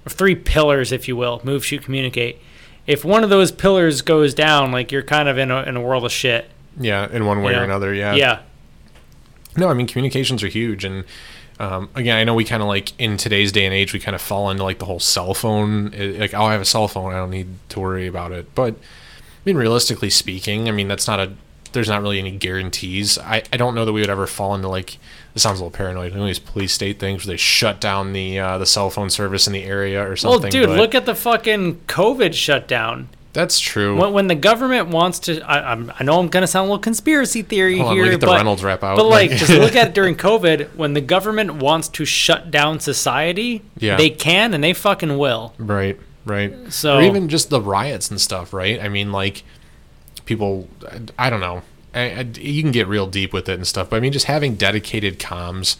three pillars, if you will: move, shoot, communicate. If one of those pillars goes down, like you're kind of in a in a world of shit. Yeah, in one way you or another. Yeah. Yeah. No, I mean communications are huge, and um, again, I know we kind of like in today's day and age, we kind of fall into like the whole cell phone. eh, Like, oh, I have a cell phone, I don't need to worry about it. But I mean, realistically speaking, I mean that's not a. There's not really any guarantees. I, I don't know that we would ever fall into like. This sounds a little paranoid. You know, these police state things where they shut down the uh, the cell phone service in the area or something. Well, dude, but look at the fucking COVID shutdown. That's true. When, when the government wants to, I, I'm, I know I'm gonna sound a little conspiracy theory Hold here, me get the but, Reynolds out. but like, just look at it during COVID. When the government wants to shut down society, Yeah. they can and they fucking will. Right, right. So- or even just the riots and stuff, right? I mean, like people, I don't know. I, I, you can get real deep with it and stuff, but I mean, just having dedicated comms,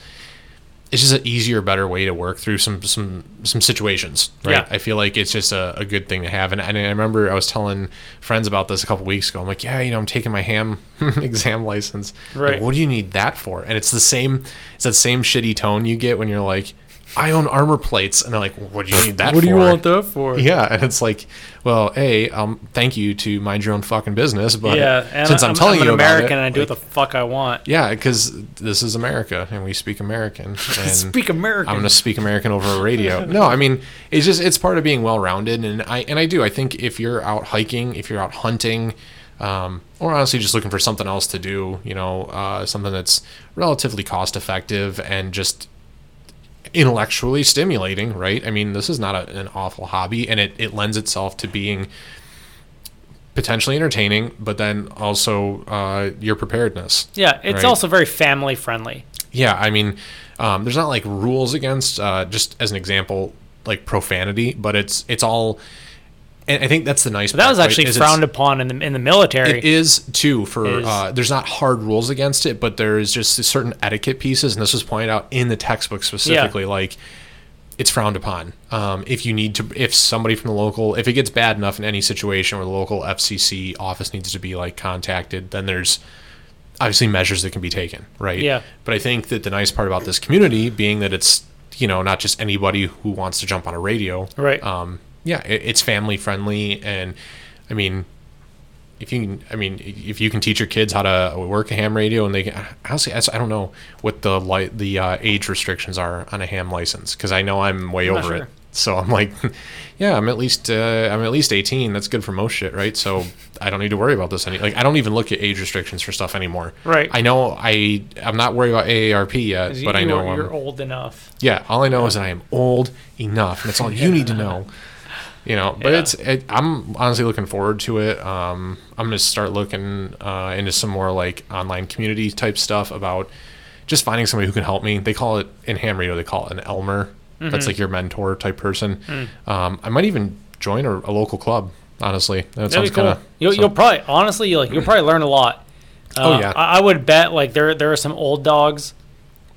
it's just an easier, better way to work through some some some situations, right? Yeah. I feel like it's just a, a good thing to have, and, and I remember I was telling friends about this a couple weeks ago. I'm like, yeah, you know, I'm taking my ham exam license. Like, Right. what do you need that for? And it's the same. It's that same shitty tone you get when you're like. I own armor plates, and they're like, "What do you need that for?" What do you want that for? Yeah, and it's like, well, a, um, thank you to mind your own fucking business, but yeah, since I'm, telling an you American, about it, and I do like, what the fuck I want. yeah, because this is America and we speak American. And Speak American. I'm gonna speak American over a radio. no, I mean, it's just it's part of being well-rounded, and I and I do. I think if you're out hiking, if you're out hunting. Um, or honestly, just looking for something else to do, you know, uh, something that's relatively cost effective and just intellectually stimulating, right? I mean, this is not a, an awful hobby, and it, it lends itself to being potentially entertaining, but then also uh, your preparedness. Yeah, it's Right. also very family friendly. Yeah, I mean, um, there's not like rules against, uh, just as an example, like profanity, but it's it's all. And I think that's the nice. But that part, was actually it's- frowned upon in the in the military. It is too for Is- uh, there's not hard rules against it, but there is just certain etiquette pieces, and this was pointed out in the textbook specifically. Like it's frowned upon. Um, if you need to, if somebody from the local, if it gets bad enough in any situation where the local FCC office needs to be like contacted, then there's obviously measures that can be taken, right? Yeah. But I think that the nice part about this community, being that it's you know not just anybody who wants to jump on a radio, Right. Um, yeah, it, it's family friendly, and I mean, if you can, I mean, if you can teach your kids how to work a ham radio, and they can, honestly, I I don't know what the light the uh, age restrictions are on a ham license because I know I'm way I'm over sure. it. So I'm like, yeah, I'm at least uh, I'm at least 18. That's good for most shit, right? So I don't need to worry about this any. Like I don't even look at age restrictions for stuff anymore. Right. I know I I'm not worried about AARP yet, 'Cause but you, I know you're, I'm you're old enough. yeah. All I know is that I am old enough, and that's all you need to know. You know, but Yeah. it's it, I'm honestly looking forward to it. Um, I'm gonna start looking uh, into some more like online community type stuff about just finding somebody who can help me. They call it in ham radio. They call it an Elmer. Mm-hmm. That's like your mentor type person. Mm. Um, I might even join a, a local club. Honestly, that That'd sounds cool. kind of. you'll, you'll probably honestly you'll, like you'll probably learn a lot. Oh, Uh, yeah. I, I would bet like there there are some old dogs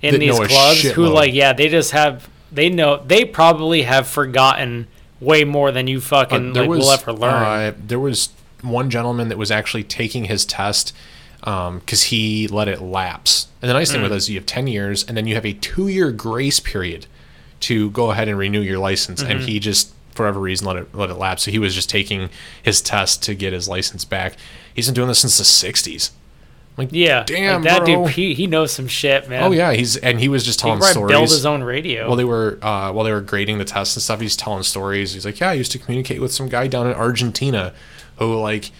in That these clubs who like yeah they just have they know they probably have forgotten way more than you fucking like will ever learn. Uh, there was one gentleman that was actually taking his test because he let it lapse. And the nice thing with Hmm. is you have 10 years and then you have a two year grace period to go ahead and renew your license. And Mm-hmm. he just, for whatever reason, let it, let it lapse. So he was just taking his test to get his license back. He's been doing this since the 60s. Like, yeah, damn, like that bro. dude he, he knows some shit man. Oh, yeah. He's, and he was just telling could probably build stories. his own radio. While they were uh, while they were grading the tests and stuff, he's telling stories. He's like, "Yeah, I used to communicate with some guy down in Argentina, who like,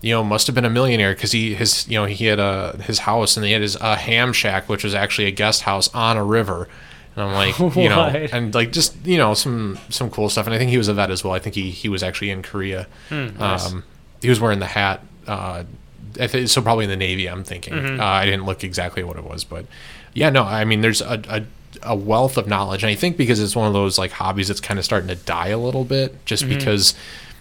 you know, must have been a millionaire because he his you know he had a his house and he had his uh, ham shack, which was actually a guest house on a river." And I'm like, you know, and like just you know some some cool stuff. And I think he was a vet as well. I think he he was actually in Korea. Hmm, nice. um, he was wearing the hat. Uh, I think, so probably in the Navy. I'm thinking. Mm-hmm. Uh, I didn't look exactly what it was, but yeah, no. I mean, there's a, a a wealth of knowledge, and I think because it's one of those like hobbies that's kind of starting to die a little bit, just Mm-hmm. because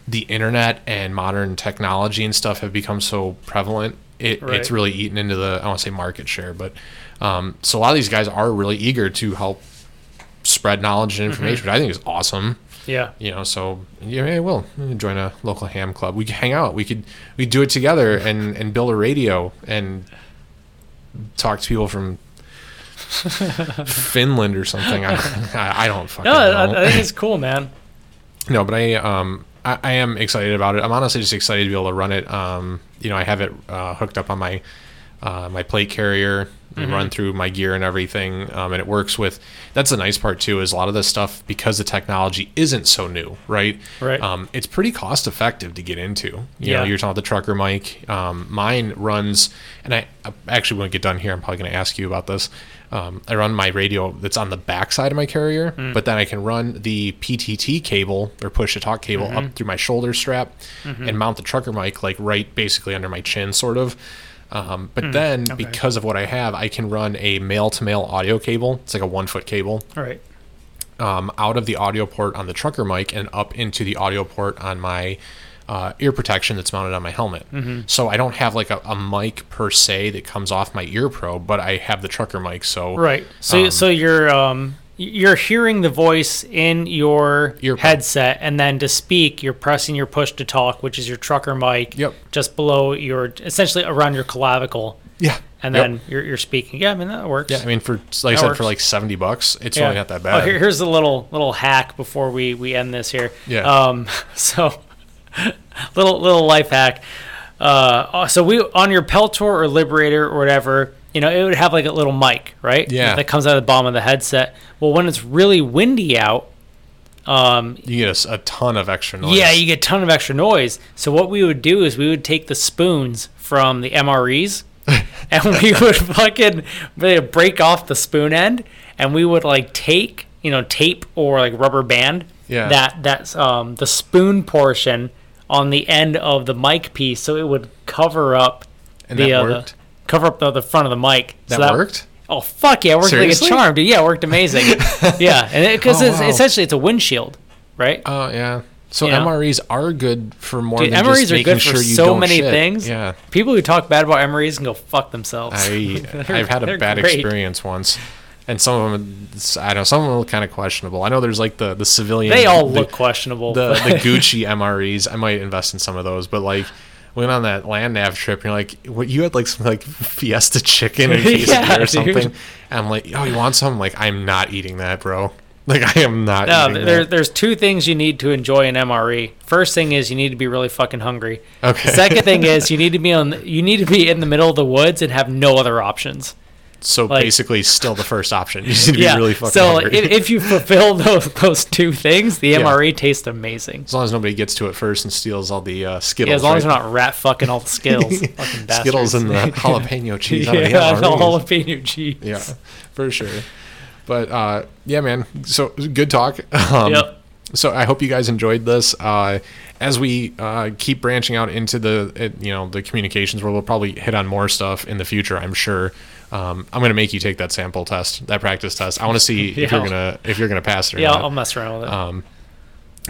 the internet and modern technology and stuff have become so prevalent. It, Right. It's really eaten into the I don't want to say market share, but um, so a lot of these guys are really eager to help spread knowledge and information, which I think is awesome yeah, you know so yeah I will join a local ham club we could hang out we could we do it together and and build a radio and talk to people from Finland or something I, I, I don't fucking no, know I, I think it's cool, man. no, but I um I, I am excited about it. I'm honestly just excited to be able to run it. Um, you know, I have it uh, hooked up on my uh, my plate carrier and Mm-hmm. run through my gear and everything, um, and it works with. That's the nice part too is a lot of this stuff because the technology isn't so new, right? Right. Um, it's pretty cost effective to get into. You Yeah. know, you're talking about the trucker mic. Um, mine runs, and I, I actually when we get done here, I'm probably going to ask you about this. Um, I run my radio that's on the back side of my carrier, Mm. but then I can run the PTT cable or push to talk cable Mm-hmm. up through my shoulder strap and mount the trucker mic like right basically under my chin, sort of. Um, but then Mm, okay. because of what I have, I can run a male to male audio cable. It's like a one foot cable All right. um, out of the audio port on the trucker mic and up into the audio port on my uh, ear protection that's mounted on my helmet. Mm-hmm. So I don't have like a, a mic per se that comes off my ear probe, but I have the trucker mic. So Right. So Um, so you're um you're hearing the voice in your Earphone. headset, and then to speak, you're pressing your push to talk, which is your trucker mic. Yep. Just below your, essentially around your clavicle, yeah, and Yep. then you're, you're speaking. Yeah, I mean that works. yeah, I mean for like I said works. for like seventy bucks, it's Yeah. really not that Oh, bad. here, here's a little little hack before we we end this here. Yeah. Um. So, little little life hack. Uh. So we on your Peltor or Liberator or whatever, you know, it would have like a little mic, right? Yeah. That comes out of the bottom of the headset. Well, when it's really windy out, um, you get a ton of extra noise. yeah, you get a ton of extra noise. So what we would do is we would take the spoons from the MREs and we would fucking break off the spoon end and we would like take, you know, tape or like rubber band Yeah. that that's um the spoon portion on the end of the mic piece so it would cover up And the, that uh, worked? Cover up the, the front of the mic. So that, worked. Oh fuck yeah, it worked Seriously? like a charm, dude. Yeah, it worked amazing. yeah, and because Oh, wow. essentially it's a windshield, right? Oh yeah. So You know? MREs are good for more Dude, than MREs just are making good sure for you so don't many shit. things. Yeah. People who talk bad about MREs can go fuck themselves. I, I've had a bad great. experience once, and some of them I don't know some of them look kind of questionable. I know there's like the the civilian. They all the, look questionable. the the Gucci MREs. I might invest in some of those, but like went on that land nav trip and you're like what you had like some like fiesta chicken and quesadilla Yeah, or dude. something and i'm like oh you want some I'm like i'm not eating that bro like i am not No, eating there, that. there's two things you need to enjoy in MRE. First thing is you need to be really fucking hungry. Okay. Second thing is you need to be on. You need to be in the middle of the woods and have no other options. So like- basically still the first option you need to yeah. be really fucking so hungry. if, if you fulfill those those two things, the Yeah. MRE tastes amazing. as long as nobody gets to it first and steals all the uh, skittles Yeah, as long as right? they're not rat fucking all the skills. fucking bastards. skittles and the jalapeno cheese of the yeah, the jalapeno cheese. yeah for sure but uh yeah man so good talk um Yep. so i hope you guys enjoyed this uh as we uh keep branching out into the uh, you know the communications where we'll probably hit on more stuff in the future i'm sure um, I'm gonna make you take that sample test, that practice test. I want to see if you're gonna if you're gonna pass it or Yeah, not. I'll mess around with it. um,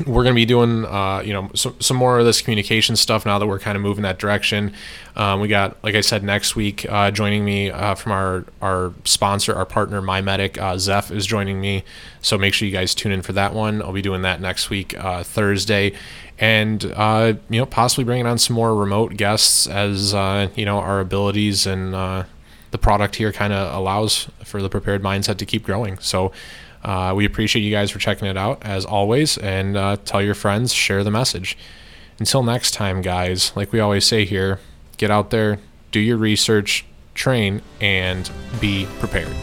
we're going to be doing uh, you know some, some more of this communication stuff now that we're kind of moving that direction. Um, we got like i said next week uh, joining me uh, from our our sponsor our partner mymedic uh, zeph is joining me. So make sure you guys tune in for that one. I'll be doing that next week uh, thursday. And uh, you know possibly bringing on some more remote guests as uh, you know our abilities and uh, the product here kind of allows for the prepared mindset to keep growing so uh, we appreciate you guys for checking it out as always, and uh, tell your friends, share the message. Until next time, guys, like we always say here, get out there, do your research, train, and be prepared.